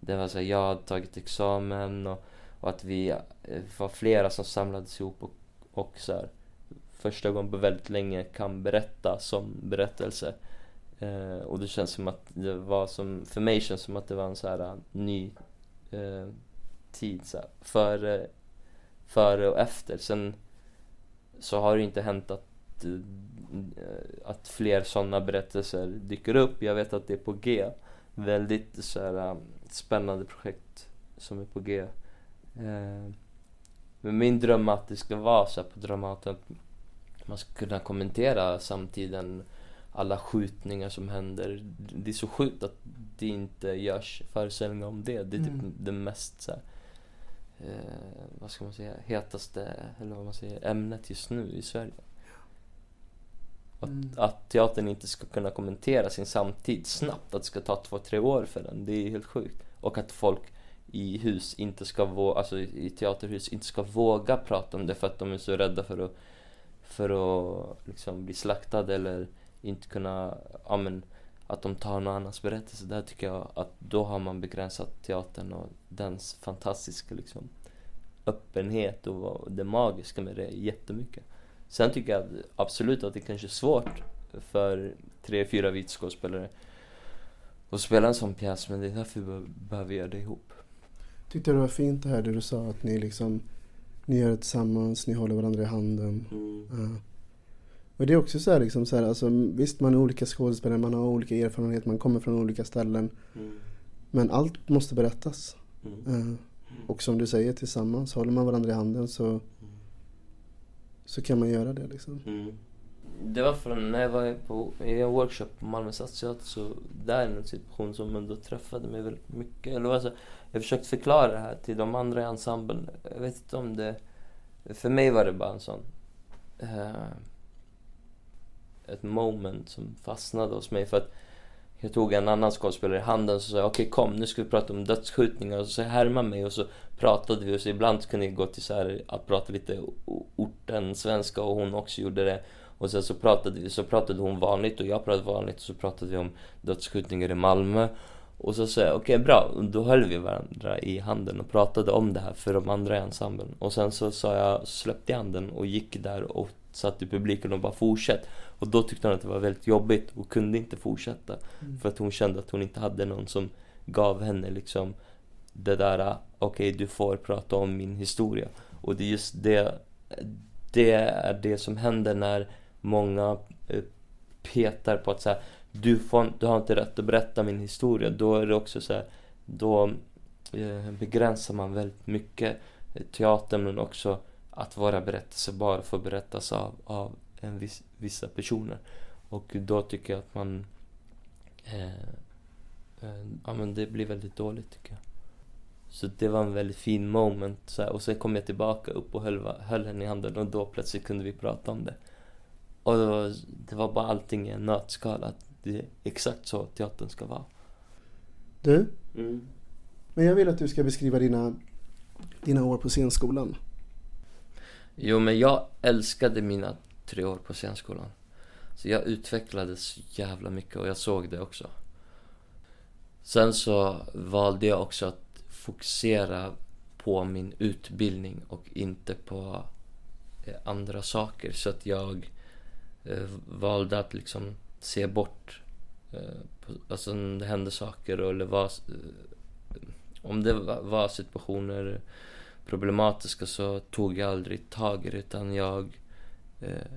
det var så här, jag hade tagit examen och, och att vi eh, var flera som samlades ihop och, och så här, första gången på väldigt länge kan berätta som berättelse. Eh, och det känns som att det var som, för mig känns det som att det var en så här eh, ny eh, tid så här, före, före och efter. Sen så har det inte hänt att, eh, att fler sådana berättelser dyker upp. Jag vet att det är på G. Väldigt så här, eh, spännande projekt som är på G. Eh, Men min dröm är att det ska vara så här på Dramaten att man ska kunna kommentera samtiden, alla skjutningar som händer. Det är så sjukt att det inte görs föreställningar om det. Det är typ Mm. det mest så här, eh, vad ska man säga, hetaste, eller vad man säger, ämnet just nu i Sverige. Att, Mm. att teatern inte ska kunna kommentera sin samtid snabbt, att det ska ta två, tre år för den, det är helt sjukt. Och att folk i hus inte ska våga, alltså i i teaterhus inte ska våga prata om det för att de är så rädda för att, för att liksom bli slaktade eller inte kunna, ja men, att de tar någon annans berättelse. Där tycker jag att då har man begränsat teatern och dens fantastiska liksom öppenhet och det magiska med det jättemycket. Sen tycker jag absolut att det kanske är svårt för tre, fyra vitskådespelare att spela en sån pjäs men det är därför vi be- behöver göra det ihop. Tyckte det var fint det här det du sa att ni liksom Ni gör det tillsammans, ni håller varandra i handen. Ja. Och det är också så här liksom så här, alltså, visst man är olika skådespelare, man har olika erfarenhet, man kommer från olika ställen. Men allt måste berättas. Eh, och som du säger, tillsammans, håller man varandra i handen så Så kan man göra det liksom. Det var från när jag var på, i en workshop på Malmö stadsteater så där är en situation som ändå träffade mig väldigt mycket. Eller alltså, jag försökte förklara det här till de andra i ensemblen. Jag vet inte om det... För mig var det bara en sån... Eh, ett moment som fastnade hos mig för att jag tog en annan skådespelare i handen och sa okej okej kom nu ska vi prata om dödsskjutningar. Och så härmade mig. Och så pratade vi och så ibland kunde jag gå till så här att prata lite orten svenska och hon också gjorde det. Och sen så pratade vi, så pratade hon vanligt och jag pratade vanligt och så pratade vi om dödsskjutningar i Malmö. Och så sa jag okej bra, och då höll vi varandra i handen och pratade om det här för de andra i ensemblen. Och sen så sa jag, släppte jag handen och gick där och satt i publiken och bara fortsätt och då tyckte hon att det var väldigt jobbigt och kunde inte fortsätta för att hon kände att hon inte hade någon som gav henne liksom det där, okej du får prata om min historia. Och det är just det, det är det som händer när många eh, petar på att så här, du, får, du har inte rätt att berätta min historia. Då är det också så här, då eh, begränsar man väldigt mycket teatern men också att våra berättelser bara får berättas av, av en viss, vissa personer. Och då tycker jag att man eh, eh, ja men det blir väldigt dåligt tycker jag. Så det var en väldigt fin moment så här. och sen kom jag tillbaka upp och höll, höll henne i handen och då plötsligt kunde vi prata om det. Och det var, det var bara allting i en nötskal att det är exakt så teatern ska vara. Du, men jag vill att du ska beskriva dina, dina år på scenskolan. Jo men jag älskade mina tre år på scenskolan. Så jag utvecklades så jävla mycket och jag såg det också. Sen så valde jag också att fokusera på min utbildning och inte på eh, andra saker. Så att jag eh, valde att liksom se bort. Eh, på, alltså när det hände saker eller var, eh, om det var, var situationer problematiska så tog jag aldrig tag i det utan jag eh,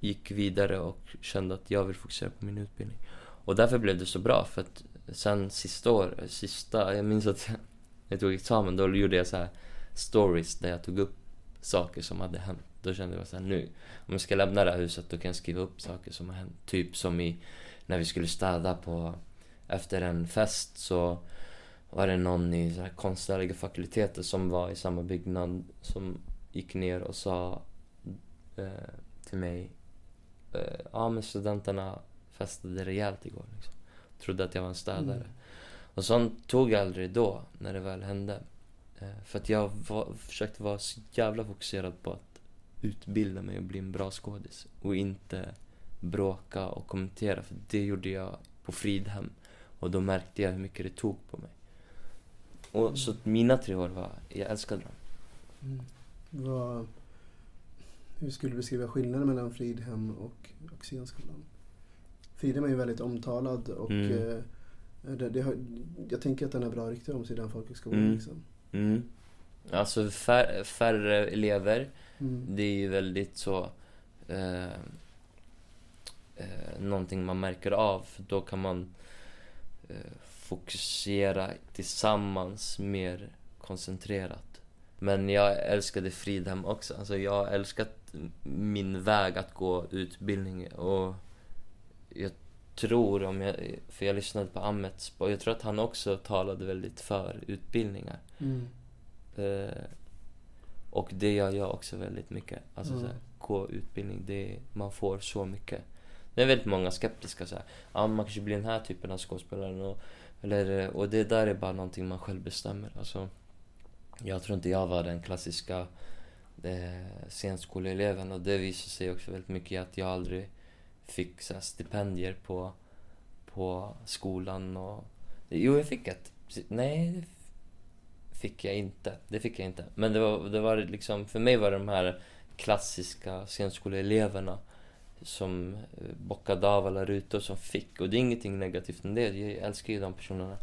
gick vidare och kände att jag vill fokusera på min utbildning. Och därför blev det så bra för att sen sista år, eh, sista, jag minns att jag, jag tog examen, då gjorde jag så här stories där jag tog upp saker som hade hänt. Då kände jag såhär, nu, om jag ska lämna det här huset då kan jag skriva upp saker som har hänt. Typ som i, när vi skulle städa på, efter en fest så var det någon i så här konstnärliga fakulteter som var i samma byggnad som gick ner och sa eh, till mig eh, Ja men studenterna festade rejält igår liksom. Trodde att jag var en städare. Mm. Och sånt tog jag aldrig då, när det väl hände. Eh, för att jag var, försökte vara så jävla fokuserad på att utbilda mig och bli en bra skådis. Och inte bråka och kommentera, för det gjorde jag på Fridhem. Och då märkte jag hur mycket det tog på mig. Och så mina tre år var, jag älskade dem. Mm. Vad, hur skulle du beskriva skillnaden mellan Fridhem och, och scenskolan? Fridhem är ju väldigt omtalad och Mm. eh, det, det har, jag tänker att den har bra rykte om sig, den folkhögskolan. Mm. Liksom. Mm. Alltså fär, färre elever, Mm. det är ju väldigt så eh, eh, någonting man märker av för då kan man eh, fokusera tillsammans mer koncentrerat. Men jag älskade Fridhem också. Alltså jag har älskat min väg att gå utbildning och jag tror om jag, för jag lyssnade på Ahmeds och jag tror att han också talade väldigt för utbildningar. Mm. Eh, och det gör jag också väldigt mycket. Alltså Mm. så här, gå utbildning, det, man får så mycket. Det är väldigt många skeptiska så här. Ja, man kanske blir den här typen av skådespelare och, eller, och det där är bara någonting man själv bestämmer. Alltså, jag tror inte jag var den klassiska eh, scenskoleeleven och det visar sig också väldigt mycket i att jag aldrig fick så här, stipendier på, på skolan och... Jo, jag fick ett. Nej, det fick jag inte. Det fick jag inte. Men det var, det var liksom, för mig var det de här klassiska scenskoleeleverna som eh, bockade av alla rutor som fick. Och det är ingenting negativt med det. Jag älskar ju de personerna.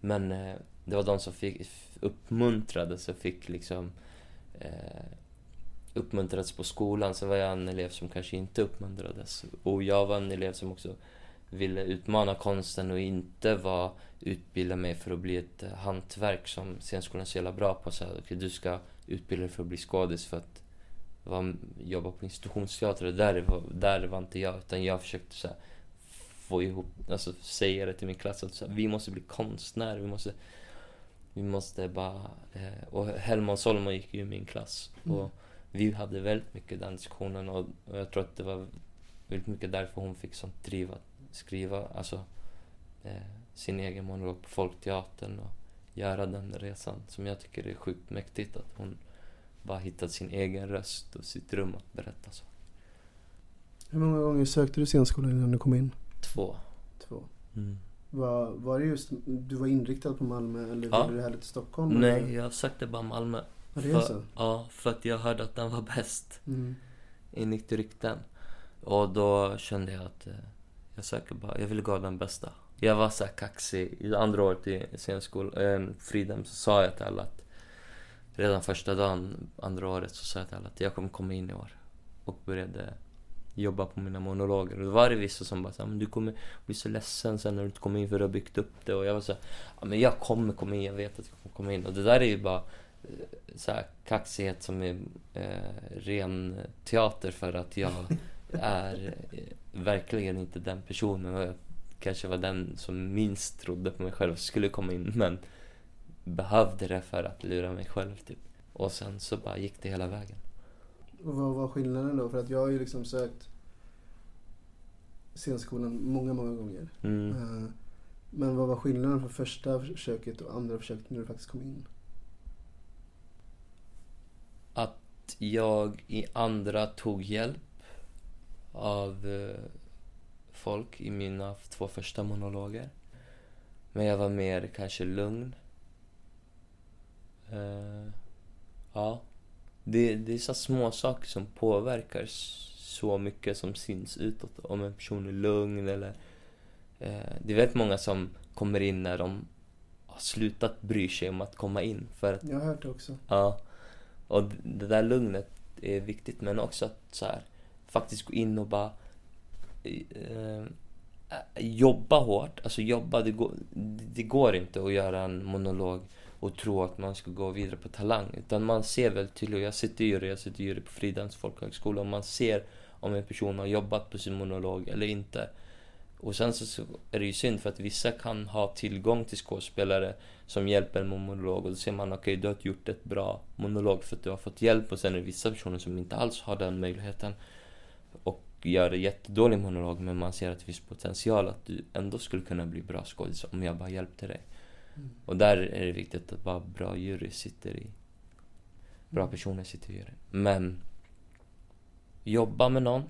Men eh, det var de som fick uppmuntrades och fick liksom eh, uppmuntrades på skolan. Så var jag en elev som kanske inte uppmuntrades. Och jag var en elev som också ville utmana konsten och inte var utbilda mig för att bli ett eh, hantverk som scenskolan är så jävla bra på. Så här, okay, du ska utbilda dig för att bli skådis för att var, jobba på institutionsteater. Och där var, där var inte jag, utan jag försökte så här, få ihop, alltså säga det till min klass att så här, vi måste bli konstnärer, vi måste vi måste bara... Eh, och Helmut Solomon gick ju i min klass. Mm. Och vi hade väldigt mycket den diskussionen och, och jag tror att det var väldigt mycket därför hon fick sånt driv att skriva alltså, eh, sin egen monolog på Folkteatern och göra den resan som jag tycker är sjukt mäktigt att hon bara hittat sin egen röst och sitt rum att berätta så. Hur många gånger sökte du scenskolan innan du kom in? Två. Två. Mm. Var, var det just, du var inriktad på Malmö eller Ja. ville du hellre till Stockholm? Nej, eller? jag sökte bara Malmö. Ja, det är För- så? Ja, för att jag hörde att den var bäst. Mm. enligt rykten. Och då kände jag att eh, jag söker bara, jag ville gå den bästa. Jag var så här kaxig. I andra året i scenskolan, eh, Fridhem, så sa jag till alla att redan första dagen, andra året, så sa jag till alla att jag kommer komma in i år. Och började jobba på mina monologer. Och då var det vissa som bara sa, men du kommer bli så ledsen sen när du inte kommer in för du har byggt upp det. Och jag var så ja men jag kommer komma in, jag vet att jag kommer komma in. Och det där är ju bara eh, så här kaxighet som är eh, ren teater för att jag <laughs> är eh, verkligen inte den personen. Och jag kanske var den som minst trodde på mig själv skulle komma in men behövde det för att lura mig själv typ. Och sen så bara gick det hela vägen. Och vad var skillnaden då? För att jag har ju liksom sökt scenskolan många, många gånger. Mm. Eh, Men vad var skillnaden från första försöket och andra försöket när du faktiskt kom in? Att jag i andra tog hjälp av eh, folk i mina två första monologer. Men jag var mer kanske lugn. Eh, ja. Det, det är så små saker som påverkar så mycket som syns utåt. Om en person är lugn eller... Eh, det är väldigt många som kommer in när de har slutat bry sig om att komma in. För att Jag har hört det också. Ja. Och d- det där lugnet är viktigt men också att så här, faktiskt gå in och bara eh, jobba hårt. Alltså jobba, det går, det går inte att göra en monolog och tro att man ska gå vidare på talang. Utan man ser väldigt tydligt, och jag sitter ju jag sitter ju på Fridhems folkhögskola och man ser om en person har jobbat på sin monolog eller inte. Och sen så, är det ju synd för att vissa kan ha tillgång till skådespelare som hjälper med monolog och då ser man okej, du har gjort ett bra monolog för att du har fått hjälp och sen är det vissa personer som inte alls har den möjligheten och gör en jättedålig monolog men man ser att det finns potential att du ändå skulle kunna bli bra skådis om jag bara hjälpte dig. Mm. Och där är det viktigt att bara bra jury sitter i bra personer sitter i juryn. Men jobba med någon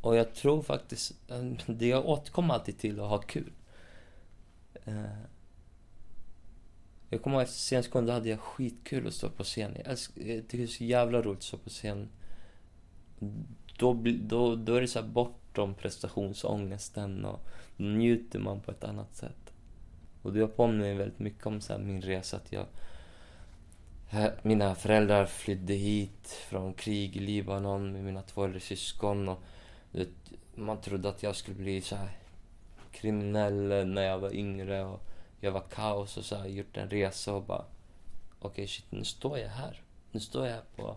och jag tror faktiskt, det jag återkommer alltid till att ha kul. Eh, Jag kommer ihåg efter scenskolan, då hade jag skitkul att stå på scen. Jag, älsk, jag tycker det är så jävla roligt att stå på scen. Då, då, då är det så här bortom prestationsångesten och njuter man på ett annat sätt. Och det har påminner mig väldigt mycket om så min resa att jag... Mina föräldrar flydde hit från krig i Libanon med mina två äldre syskon och vet, man trodde att jag skulle bli så här kriminell när jag var yngre och jag var kaos och så här, gjort en resa och bara okej shit, nu står jag här. Nu står jag här på,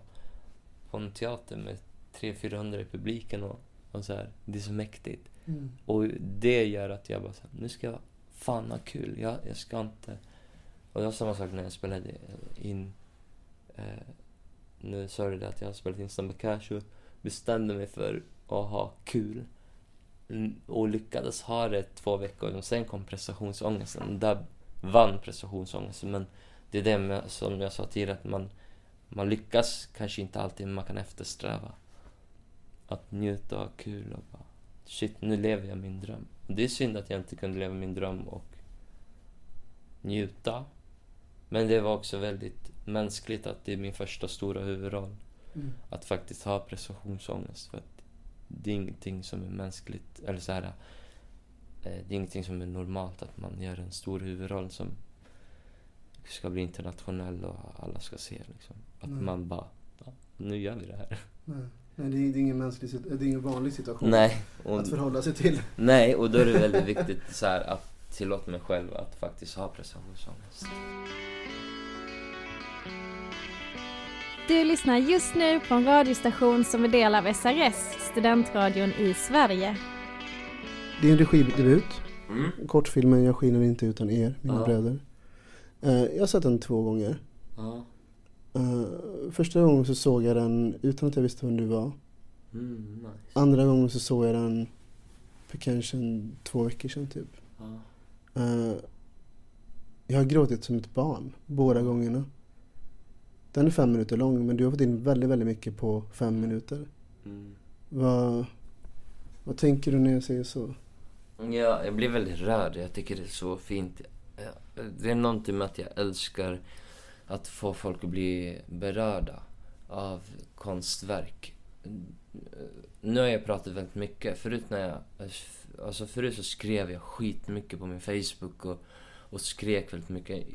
på en teater med 300-400 i publiken och, och så här. Det är så mäktigt. Mm. Och det gör att jag bara så här, nu ska jag fan ha kul. Jag, jag ska inte... Och det var samma sak när jag spelade in... Eh, nu sa du det att jag har spelat in Samba Cash och bestämde mig för att ha kul. Och lyckades ha det två veckor och sen kom prestationsångesten. Där vann prestationsångesten. Men det är det med, som jag sa tidigare, att man, man lyckas kanske inte alltid, men man kan eftersträva. Att njuta och ha kul och bara shit, nu lever jag min dröm. Det är synd att jag inte kunde leva min dröm och njuta. Men det var också väldigt mänskligt att det är min första stora huvudroll. Mm. Att faktiskt ha prestationsångest. För att det är ingenting som är mänskligt, eller så här, eh, det är ingenting som är normalt att man gör en stor huvudroll som ska bli internationell och alla ska se liksom. Att Nej. man bara, ja, nu gör vi det här. Nej, Nej det, är, det, är ingen mänsklig, det är ingen vanlig situation Nej, och, att förhålla sig till. nej, och då är det <laughs> väldigt viktigt så här, att tillåta mig själv att faktiskt ha prestationsångest. Du lyssnar just nu på en radiostation som är del av SRS, studentradion i Sverige. Din regidebut, Mm. kortfilmen Jag skiner inte utan er, mina Ja. bröder. Eh, jag har sett den två gånger. Ja. Eh, första gången så såg jag den utan att jag visste vem du var. Mm, nice. Andra gången så såg jag den för kanske en, två veckor sedan typ. Ja. Eh, jag har gråtit som ett barn båda gångerna. Den är fem minuter lång men du har fått in väldigt, väldigt mycket på fem minuter. Mm. Vad, vad tänker du när jag säger så? Ja, jag blir väldigt rörd. Jag tycker det är så fint. Det är någonting med att jag älskar att få folk att bli berörda av konstverk. Nu har jag pratat väldigt mycket. Förut när jag... Alltså förut så skrev jag skitmycket på min Facebook och, och skrek väldigt mycket.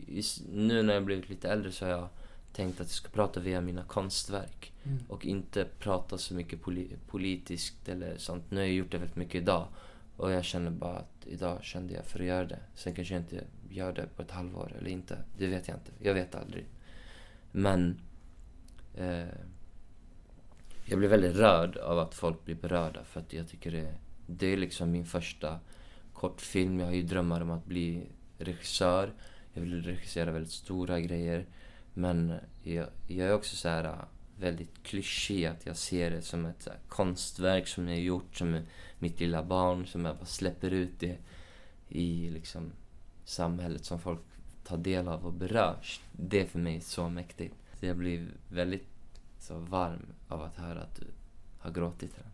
Nu när jag blivit lite äldre så har jag tänkt att jag ska prata via mina konstverk. Mm. Och inte prata så mycket poli- politiskt eller sånt. Nu har jag gjort det väldigt mycket idag. Och jag känner bara att idag kände jag för att göra det. Sen kanske jag inte gör det på ett halvår eller inte. Det vet jag inte. Jag vet aldrig. Men eh, jag blir väldigt rörd av att folk blir berörda för att jag tycker det, det är liksom min första kortfilm. Jag har ju drömmar om att bli regissör. Jag vill regissera väldigt stora grejer. Men jag, jag är också så här äh, väldigt klyschig att jag ser det som ett så här, konstverk som jag har gjort som mitt lilla barn som jag bara släpper ut det i liksom samhället som folk tar del av och berörs. Det är för mig så mäktigt. Så jag blir väldigt så varm av att höra att du har gråtit den.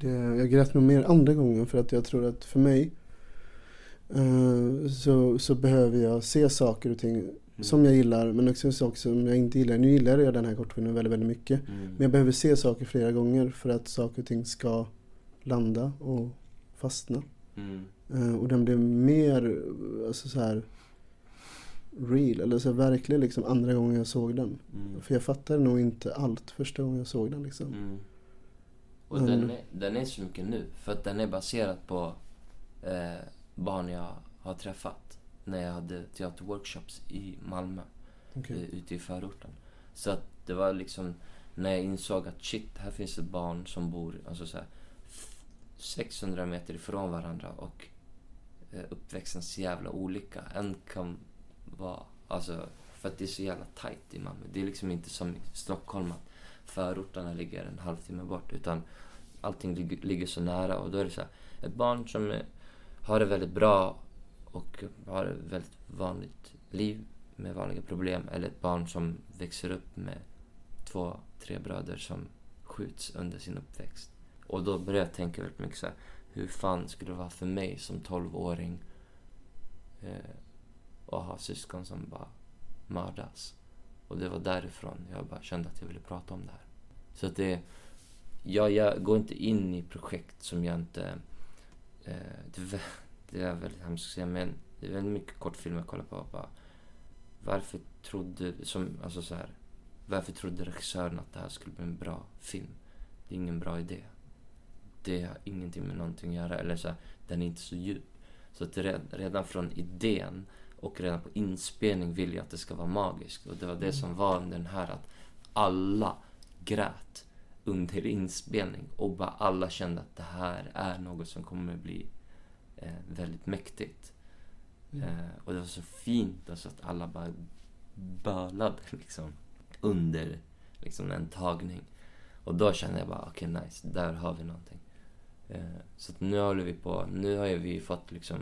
Det, jag grät nog mer andra gången för att jag tror att för mig eh, så, så behöver jag se saker och ting som jag gillar men också saker som jag inte gillar. Nu gillar jag den här kortfilmen väldigt, väldigt mycket. Mm. Men jag behöver se saker flera gånger för att saker och ting ska landa och fastna. Mm. Eh, och den blev mer alltså så här real, eller så här verklig liksom andra gången jag såg den. Mm. För jag fattade nog inte allt första gången jag såg den liksom. Mm. Och Mm. den, är, den är så mycket nu. För att den är baserad på eh, barn jag har träffat när jag hade teaterworkshops i Malmö, Okej. eh, ute i förorten. Så att det var liksom när jag insåg att shit, här finns det barn som bor alltså så här, 600 meter ifrån varandra och eh, uppväxtens uppväxten så jävla olika. En kan vara, alltså för att det är så jävla tight i Malmö. Det är liksom inte som i Stockholm att förorterna ligger en halvtimme bort utan allting ligger, så nära och då är det så här, ett barn som eh, har det väldigt bra och har ett väldigt vanligt liv med vanliga problem eller ett barn som växer upp med två, tre bröder som skjuts under sin uppväxt. Och då började jag tänka väldigt mycket så här, hur fan skulle det vara för mig som 12-åring eh, att ha syskon som bara mördas? Och det var därifrån jag bara kände att jag ville prata om det här. Så att det, jag, jag går inte in i projekt som jag inte... Eh, det, är det är väldigt hemskt att säga men det är väldigt mycket kortfilmer jag kollar på och bara varför trodde, som, alltså så här, varför trodde regissören att det här skulle bli en bra film? Det är ingen bra idé. Det har ingenting med någonting att göra, eller så här, den är inte så djup. Så att redan från idén Och redan på inspelning vill jag att det ska vara magiskt. Och det var det som var under den här att alla grät under inspelning och bara alla kände att det här är något som kommer bli eh, väldigt mäktigt. Mm. Eh, och det var så fint alltså att alla bara bölade <laughs> liksom under liksom en tagning. Och då kände jag bara okej okay, nice, där har vi någonting. Eh, så nu håller vi på, nu har vi fått liksom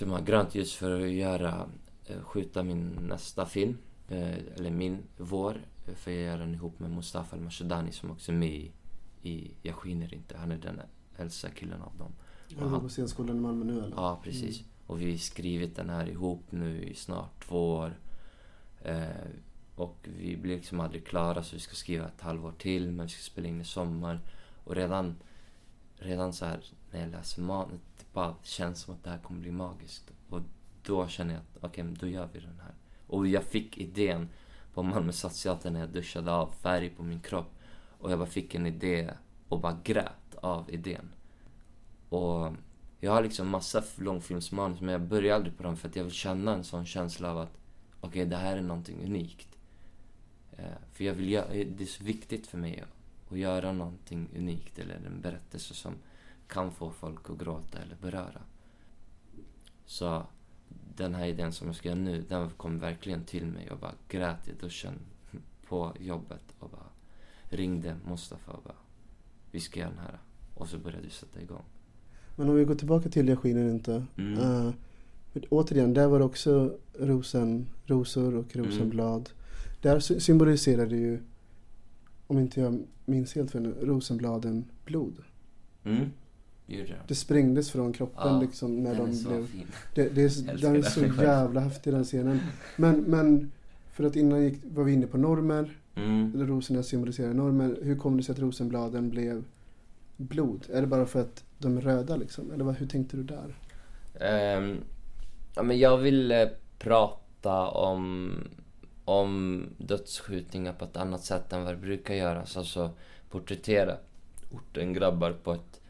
man har grönt ljus för att göra, eh, skjuta min nästa film. Eh, eller min, vår. För jag gör den ihop med Mustafa Al-Mashadani som också är med i, i Jag skiner inte. Han är den äldsta killen av dem. Han går på scenskolan i Malmö nu eller? Ja, precis. Mm. Och vi har skrivit den här ihop nu i snart två år. Eh, och vi blir liksom aldrig klara så vi ska skriva ett halvår till men vi ska spela in i sommar. Och redan, redan så här när jag läser manus, det bara känns som att det här kommer bli magiskt. Och då känner jag att okej, okay, då gör vi den här. Och jag fick idén på Malmö Stadsteater när jag duschade av färg på min kropp. Och jag bara fick en idé och bara grät av idén. Och jag har liksom massa långfilmsmanus men jag börjar aldrig på dem för att jag vill känna en sån känsla av att okej, okay, det här är någonting unikt. Eh, för jag vill det är så viktigt för mig att göra någonting unikt eller en berättelse som kan få folk att gråta eller beröra. Så den här idén som jag ska göra nu, den kom verkligen till mig och bara grät i duschen på jobbet och bara ringde Mustafa och bara vi ska göra den här. Och så började vi sätta igång. Men om vi går tillbaka till Jag skiner inte. Mm. Uh, återigen, där var det också rosen, rosor och rosenblad. Mm. Där symboliserade ju, om inte jag minns helt fel nu, rosenbladen blod. Mm. Det sprängdes från kroppen ja, liksom när de blev... Det, det är, den är så jävla häftig den scenen. Men, men för att innan gick, var vi inne på normer. Mm. Eller rosorna symboliserar normer. Hur kom det sig att rosenbladen blev blod? Är det bara för att de är röda liksom? Eller vad, hur tänkte du där? Um, ja, men jag ville prata om, om dödsskjutningar på ett annat sätt än vad det brukar göras. Alltså porträttera orten-grabbar på ett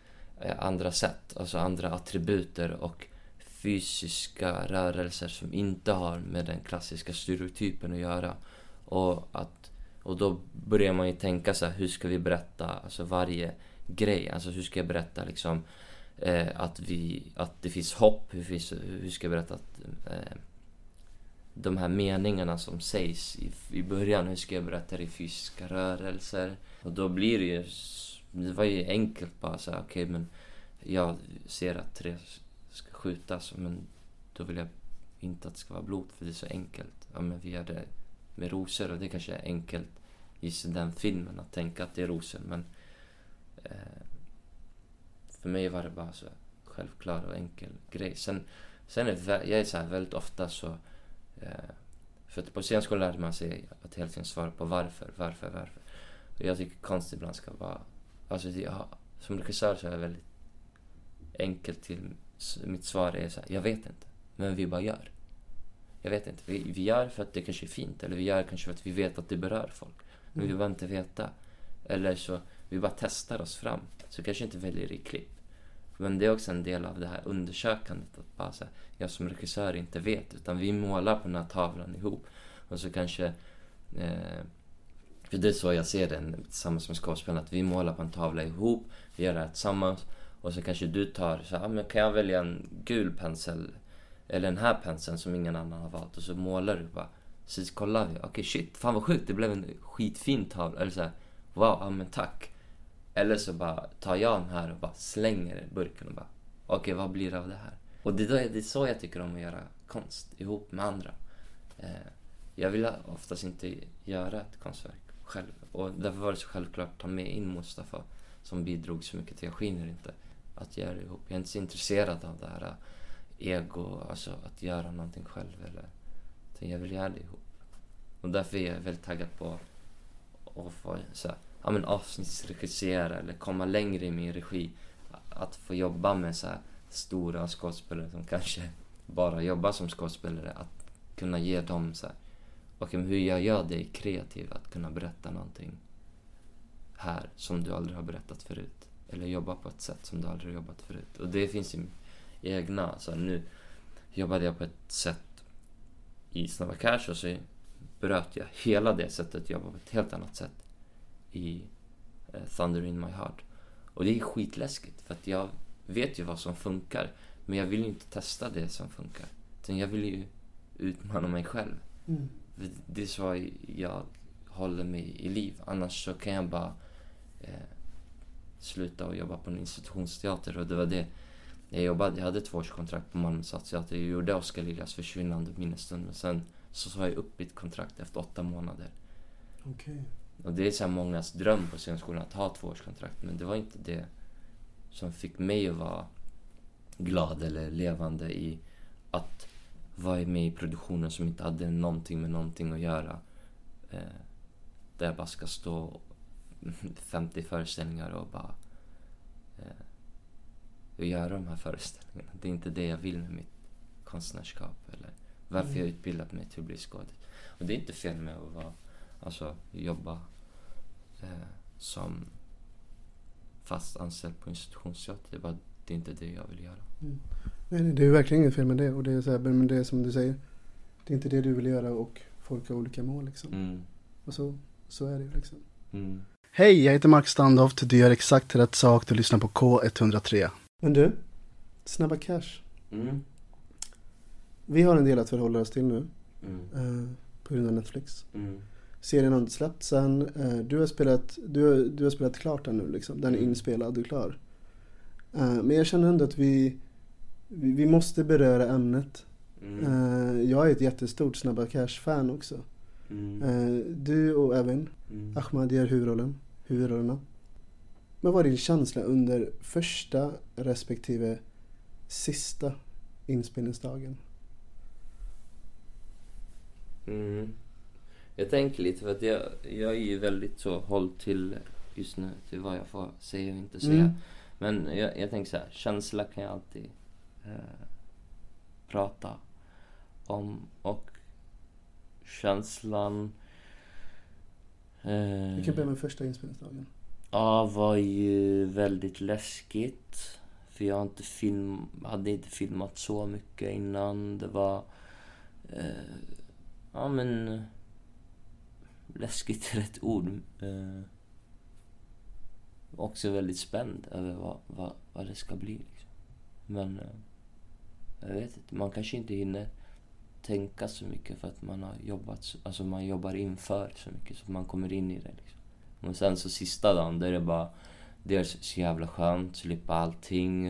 eh, andra sätt. Alltså andra attributer och fysiska rörelser som inte har med den klassiska stereotypen att göra. Och, att, och då börjar man ju tänka så här, hur ska vi berätta alltså varje grej? Alltså hur ska jag berätta liksom eh, att, vi, att det finns hopp? Hur, finns, hur ska jag berätta att eh, de här meningarna som sägs i, i början, hur ska jag berätta det i fysiska rörelser? Och då blir det ju, det var ju enkelt bara så okej okay, men jag ser att tre ska skjutas men då vill jag inte att det ska vara blod för det är så enkelt. Ja men vi gör det med rosor och det kanske är enkelt i den filmen att tänka att det är rosor men eh, för mig var det bara så självklar och enkel grej. Sen, sen är jag är så väldigt ofta så för att på scenskolan lärde man sig att hela tiden svara på varför, varför, varför. Och jag tycker konst ibland ska vara... Alltså jag, som regissör så är jag väldigt enkelt till... Mitt svar är så här, jag vet inte. Men vi bara gör. Jag vet inte. Vi, vi gör för att det kanske är fint. Eller vi gör kanske för att vi vet att det berör folk. Men mm. vi behöver inte veta. Eller så, vi bara testar oss fram. Så kanske inte väljer i klipp. Men det är också en del av det här undersökandet. Att bara så här, jag som regissör inte vet. Utan vi målar på den här tavlan ihop. Och så kanske... Eh, för det är så jag ser det tillsammans med skådespelarna. Att vi målar på en tavla ihop. Vi gör det här tillsammans. Och så kanske du tar så här, ah, men kan jag välja en gul pensel? Eller den här penseln som ingen annan har valt. Och så målar du bara. Så kollar vi. Okej okay, shit, fan vad sjukt. Det blev en skitfin tavla. Eller så här, wow, ja men tack. Eller så bara tar jag den här och bara slänger burken och bara okej okay, vad blir det av det här? Och det, det är så jag tycker om att göra konst ihop med andra. Eh, jag vill oftast inte göra ett konstverk själv och därför var det så självklart att ta med in Mustafa som bidrog så mycket till Jag skiner inte. Att göra det ihop. Jag är inte så intresserad av det här eh, ego, alltså att göra någonting själv eller jag vill göra det ihop. Och därför är jag väldigt taggad på att få så här, ja, men avsnittsregissera eller komma längre i min regi. Att få jobba med så stora skådespelare som kanske bara jobbar som skådespelare. Att kunna ge dem så här, okej okay, hur gör jag dig kreativ att kunna berätta någonting här som du aldrig har berättat förut. Eller jobba på ett sätt som du aldrig har jobbat förut. Och det finns ju egna, så här, nu jobbade jag på ett sätt i Snabba Cash och så bröt jag hela det sättet att jobba på ett helt annat sätt i eh, Thunder in my heart. Och det är skitläskigt för att jag vet ju vad som funkar men jag vill ju inte testa det som funkar. Utan jag vill ju utmana mig själv. Mm. Det är så jag håller mig i liv. Annars så kan jag bara eh, sluta och jobba på en institutionsteater. Och det var det jag jobbade. Jag hade två årskontrakt på Malmö stadsteater. Jag gjorde Oskar Liljas försvinnande minnesstund. Men sen så sa jag upp mitt kontrakt efter åtta månader. Okej. Och det är så mångas dröm på scenskolan att ha tvåårskontrakt. Men det var inte det som fick mig att vara glad eller levande i att vara med i produktionen som inte hade någonting med någonting att göra. Eh, där jag bara ska stå 50 föreställningar och bara eh, och göra de här föreställningarna. Det är inte det jag vill med mitt konstnärskap eller varför Mm. jag utbildat mig till att bli skådis. Och det är inte fel med att vara, alltså jobba eh, som fast anställd på institutionsteater. Det är bara det är inte det jag vill göra. Nej, nej, det är verkligen inget fel med det. Och det är så här, men det är som du säger. Det är inte det du vill göra och folk har olika mål liksom. Mm. Och så, så är det ju liksom. Mm. Hej, jag heter Mark Standoft. Du gör exakt rätt sak. Du lyssnar på K103. Men du, Snabba Cash. Mm. Vi har en del att förhålla oss till nu. Mm. Eh, på grund av Netflix. Mm. Serien har inte släppts än. Eh, du, har spelat, du, du har spelat klart den nu liksom. Den är Mm. inspelad och klar. Eh, men jag känner ändå att vi, vi, vi måste beröra ämnet. Mm. Eh, jag är ett jättestort Snabba Cash-fan också. Mm. Du och Evin, Mm. Ahmad gör huvudrollen, huvudrollerna. Vad var din känsla under första respektive sista inspelningsdagen? Mm. Jag tänker lite för att jag, jag är ju väldigt så håll till just nu till vad jag får säga och inte säga. Mm. Men jag, jag tänker så här, känsla kan jag alltid eh, prata om och känslan eh, Vi kan börja med första inspelningsdagen. Ja, var ju väldigt läskigt. För jag inte film, hade inte filmat så mycket innan. Det var... Eh, ja, men... Läskigt är <laughs> rätt ord. Eh, också väldigt spänd över vad, vad, vad det ska bli. Liksom. Men... Eh, jag vet inte, man kanske inte hinner tänka så mycket för att man har jobbat, så- alltså man jobbar inför så mycket så att man kommer in i det liksom. Och sen så sista dagen, där är det bara dels så jävla skönt, slippa allting.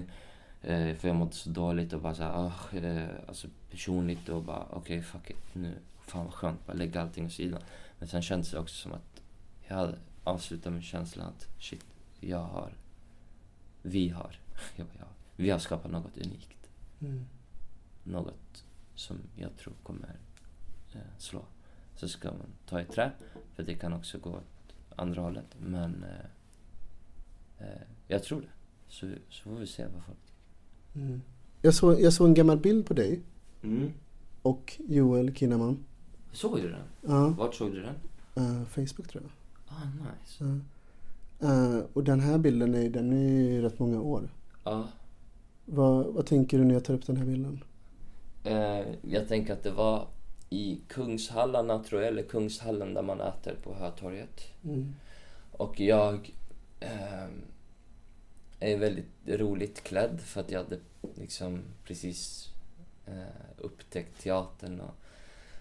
Eh, för jag mådde så dåligt och bara såhär, oh, eh, alltså personligt och bara okej fuck it, nu, fan vad skönt, bara lägga allting åt sidan. Men sen kändes det också som att jag hade avslutat med känslan att shit, jag har, vi har, <laughs> jag, bara, jag, vi har skapat något unikt. Mm. Något som jag tror kommer eh, slå. Så ska man ta i trä, för det kan också gå åt andra hållet. Men eh, eh, jag tror det. Så, så får vi se vad folk Mm. Jag, såg, jag såg en gammal bild på dig mm. och Joel Kinnaman. Såg du den? Ja, Vart såg du den? eh, Facebook tror jag. Ah, nice. Ja. Eh, och den här bilden är, den är ju rätt många år. Ja. Vad, vad tänker du när jag tar upp den här bilden? Eh, jag tänker att det var i Kungshallarna, tror jag, eller Kungshallen där man äter på Hötorget. Mm. Och jag är väldigt roligt klädd för att jag hade liksom precis upptäckt teatern och,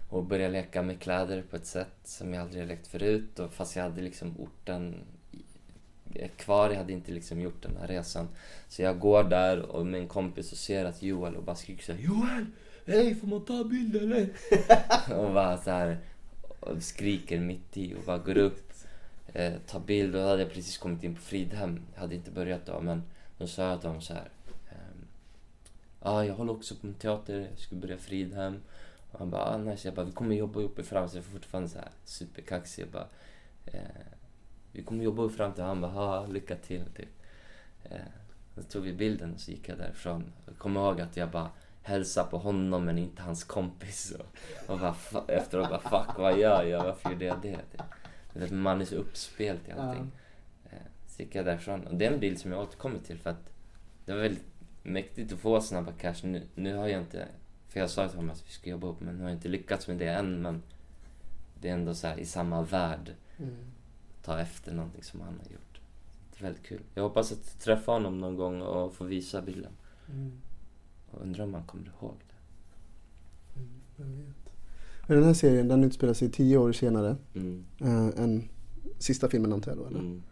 och började leka med kläder på ett sätt som jag aldrig lekt förut. Och fast jag hade liksom orten kvar, jag hade inte liksom gjort den här resan. Så jag går där och med en kompis och ser att Joel och bara skriker såhär Joel! Hej, får man ta bild eller? <laughs> och bara så här och skriker mitt i och bara går upp eh, tar bild och då hade jag precis kommit in på Fridhem. Jag hade inte börjat då men då sa jag till honom så här. ehm, Ja, jag håller också på med teater. Jag ska börja Fridhem. Han bara, ah, nice. Jag bara, vi kommer jobba ihop i fram. Så jag är fortfarande så här superkaxig. Jag bara, eh, vi kommer jobba ihop fram till han bara, ha, lycka till. Typ. Eh, så tog vi bilden och så gick jag därifrån. Jag kommer ihåg att jag bara hälsade på honom men inte hans kompis. Och, och bara, efteråt bara, fuck vad gör jag? Varför gjorde jag det? Typ. Man är så uppspelt i allting. Eh, Så gick jag därifrån. Och det är en bild som jag återkommer till för att det var väldigt mäktigt att få snabba cash. Nu, nu har jag inte För jag sa till honom att vi ska jobba ihop men jag har inte lyckats med det än men det är ändå så här i samma värld. Mm. Ta efter någonting som han har gjort. Det är väldigt kul. Jag hoppas att träffa honom någon gång och få visa bilden. Mm. Och undrar om han kommer ihåg det. Vem vet. Men den här serien den utspelar sig tio år senare Mm. eh, än sista filmen antar jag då eller? Mm.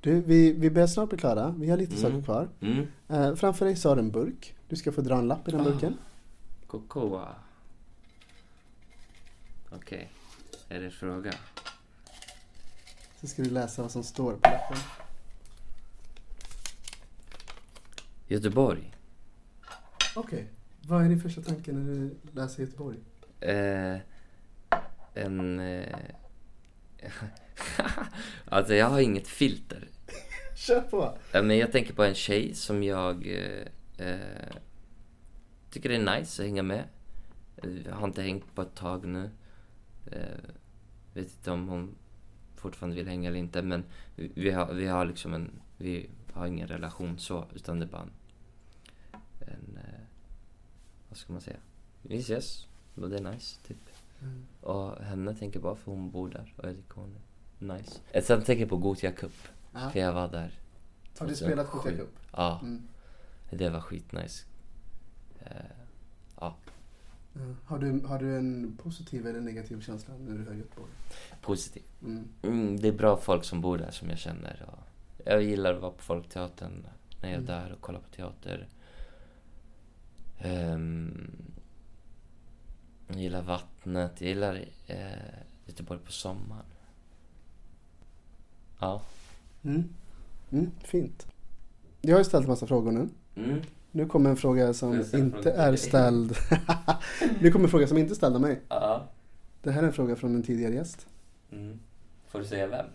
Du, vi, vi börjar snart bli klara. Vi har lite Mm. saker kvar. Mm. Eh, framför dig så har du en burk. Du ska få dra en lapp i den Ah. burken. Cocoa. Okej. Är det fråga? Så ska du läsa vad som står på lappen. Göteborg. Okej. Vad är din första tanke när du läser Göteborg? Eh, en... Eh, <laughs> alltså jag har inget filter. <laughs> Kör på! Men jag tänker på en tjej som jag eh, eh, tycker det är nice att hänga med. Eh, Jag har inte hängt på ett tag nu. Eh, vet inte om hon fortfarande vill hänga eller inte men vi, har, vi har liksom en, vi har ingen relation så utan det är bara en, en eh, vad ska man säga? Vi ses och det är nice typ. Mm. Och henne tänker bara för hon bor där och jag tycker hon är nice. Eh, Sen tänker jag på Gothia Cup. För jag var där. Har du spelat 2007. Gothia Cup? Ja, Mm. det var skitnice. Ja, Ja. Har, du, har du en positiv eller negativ känsla när du hör Göteborg? positiv. Mm. Mm, det är bra folk som bor där som jag känner. Jag gillar att vara på Folkteatern när jag är Mm. där och kollar på teater. Ehm, jag gillar vattnet. Jag gillar eh, Göteborg på sommaren. Ja. Mm. Mm, fint. Jag har ju ställt massa frågor nu. Mm. Nu kommer en fråga som inte är ställd. <laughs> nu kommer en fråga som inte är ställd av mig. Ja. Det här är en fråga från en tidigare gäst. Mm. Får du säga vem?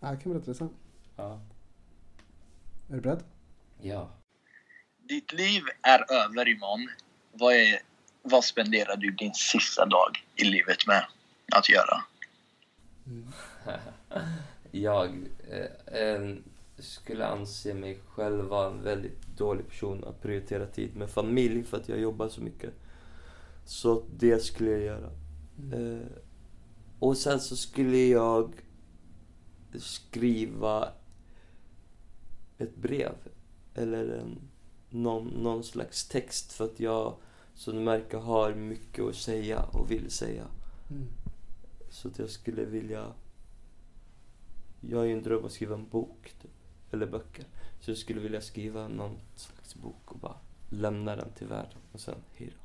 Ja, jag kan berätta det sen. Ja. Är du beredd? Ja. Ditt liv är över imorgon. Vad, är, vad spenderar du din sista dag i livet med att göra? <laughs> Jag eh, eh, skulle anse mig själv vara en väldigt dålig person att prioritera tid med familj för att jag jobbar så mycket. Så det skulle jag göra. Eh, och sen så skulle jag skriva ett brev eller en, någon, någon slags text för att jag som du märker har mycket att säga och vill säga. Mm. Så att jag skulle vilja... Jag har ju en dröm att skriva en bok, typ. Eller böcker. Så jag skulle vilja skriva någon slags bok och bara lämna den till världen och sen hejdå.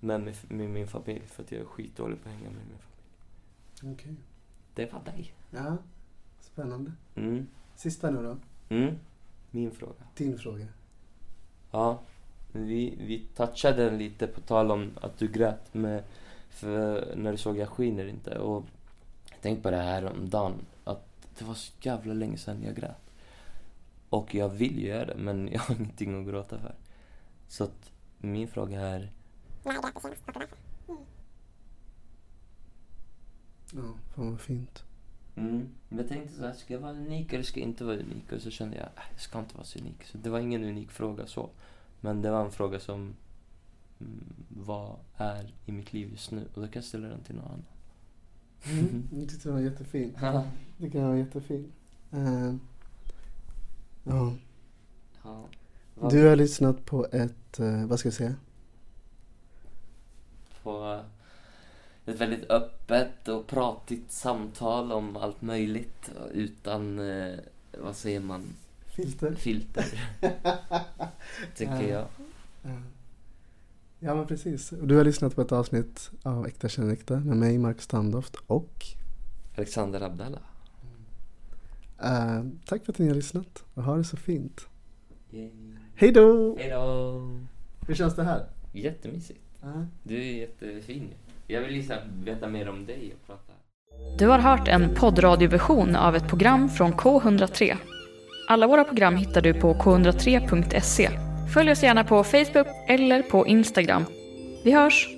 Med, med, med min familj, för att jag är skitdålig på att hänga med min familj. Okej. Det var dig. Ja, spännande. Mm. Sista nu då. Mm. Min fråga. Din fråga. Ja, vi, vi touchade den lite på tal om att du grät med, för när du såg Jag skiner inte. Och jag tänkte på det här om dagen att det var så jävla länge sedan jag grät. Och jag vill ju göra det, men jag har <laughs> ingenting att gråta för. Så att min fråga är, Ja, fan vad fint. mm, jag tänkte så här, ska jag vara unik eller ska jag inte vara unik? Och så kände jag, äh, jag ska inte vara så unik. Så det var ingen unik fråga så. Men det var en fråga som, mm, vad är i mitt liv just nu? Och då kan jag ställa den till någon annan. Mm. Jag tyckte den var jättefin. <laughs> Jag tycker den var jättefin. Eh, ja. Ja. Vad- Du har lyssnat på ett, eh, vad ska jag säga? På ett väldigt öppet och pratigt samtal om allt möjligt utan, eh, vad säger man, Filter. filter. <laughs> Tycker Ja. jag. Ja. Ja men precis. Du har lyssnat på ett avsnitt av Äkta känner äkta med mig Mark Standoft och Alexander Abdallah. Eh, tack för att ni har lyssnat och ha det så fint. Yay. Hej då! Hejdå! Hur känns det här? Jättemysigt. Ja. Du är jättefin. Jag vill liksom veta mer om dig och prata. Du har hört en poddradioversion av ett program från K103. Alla våra program hittar du på k103.se. Följ oss gärna på Facebook eller på Instagram. Vi hörs!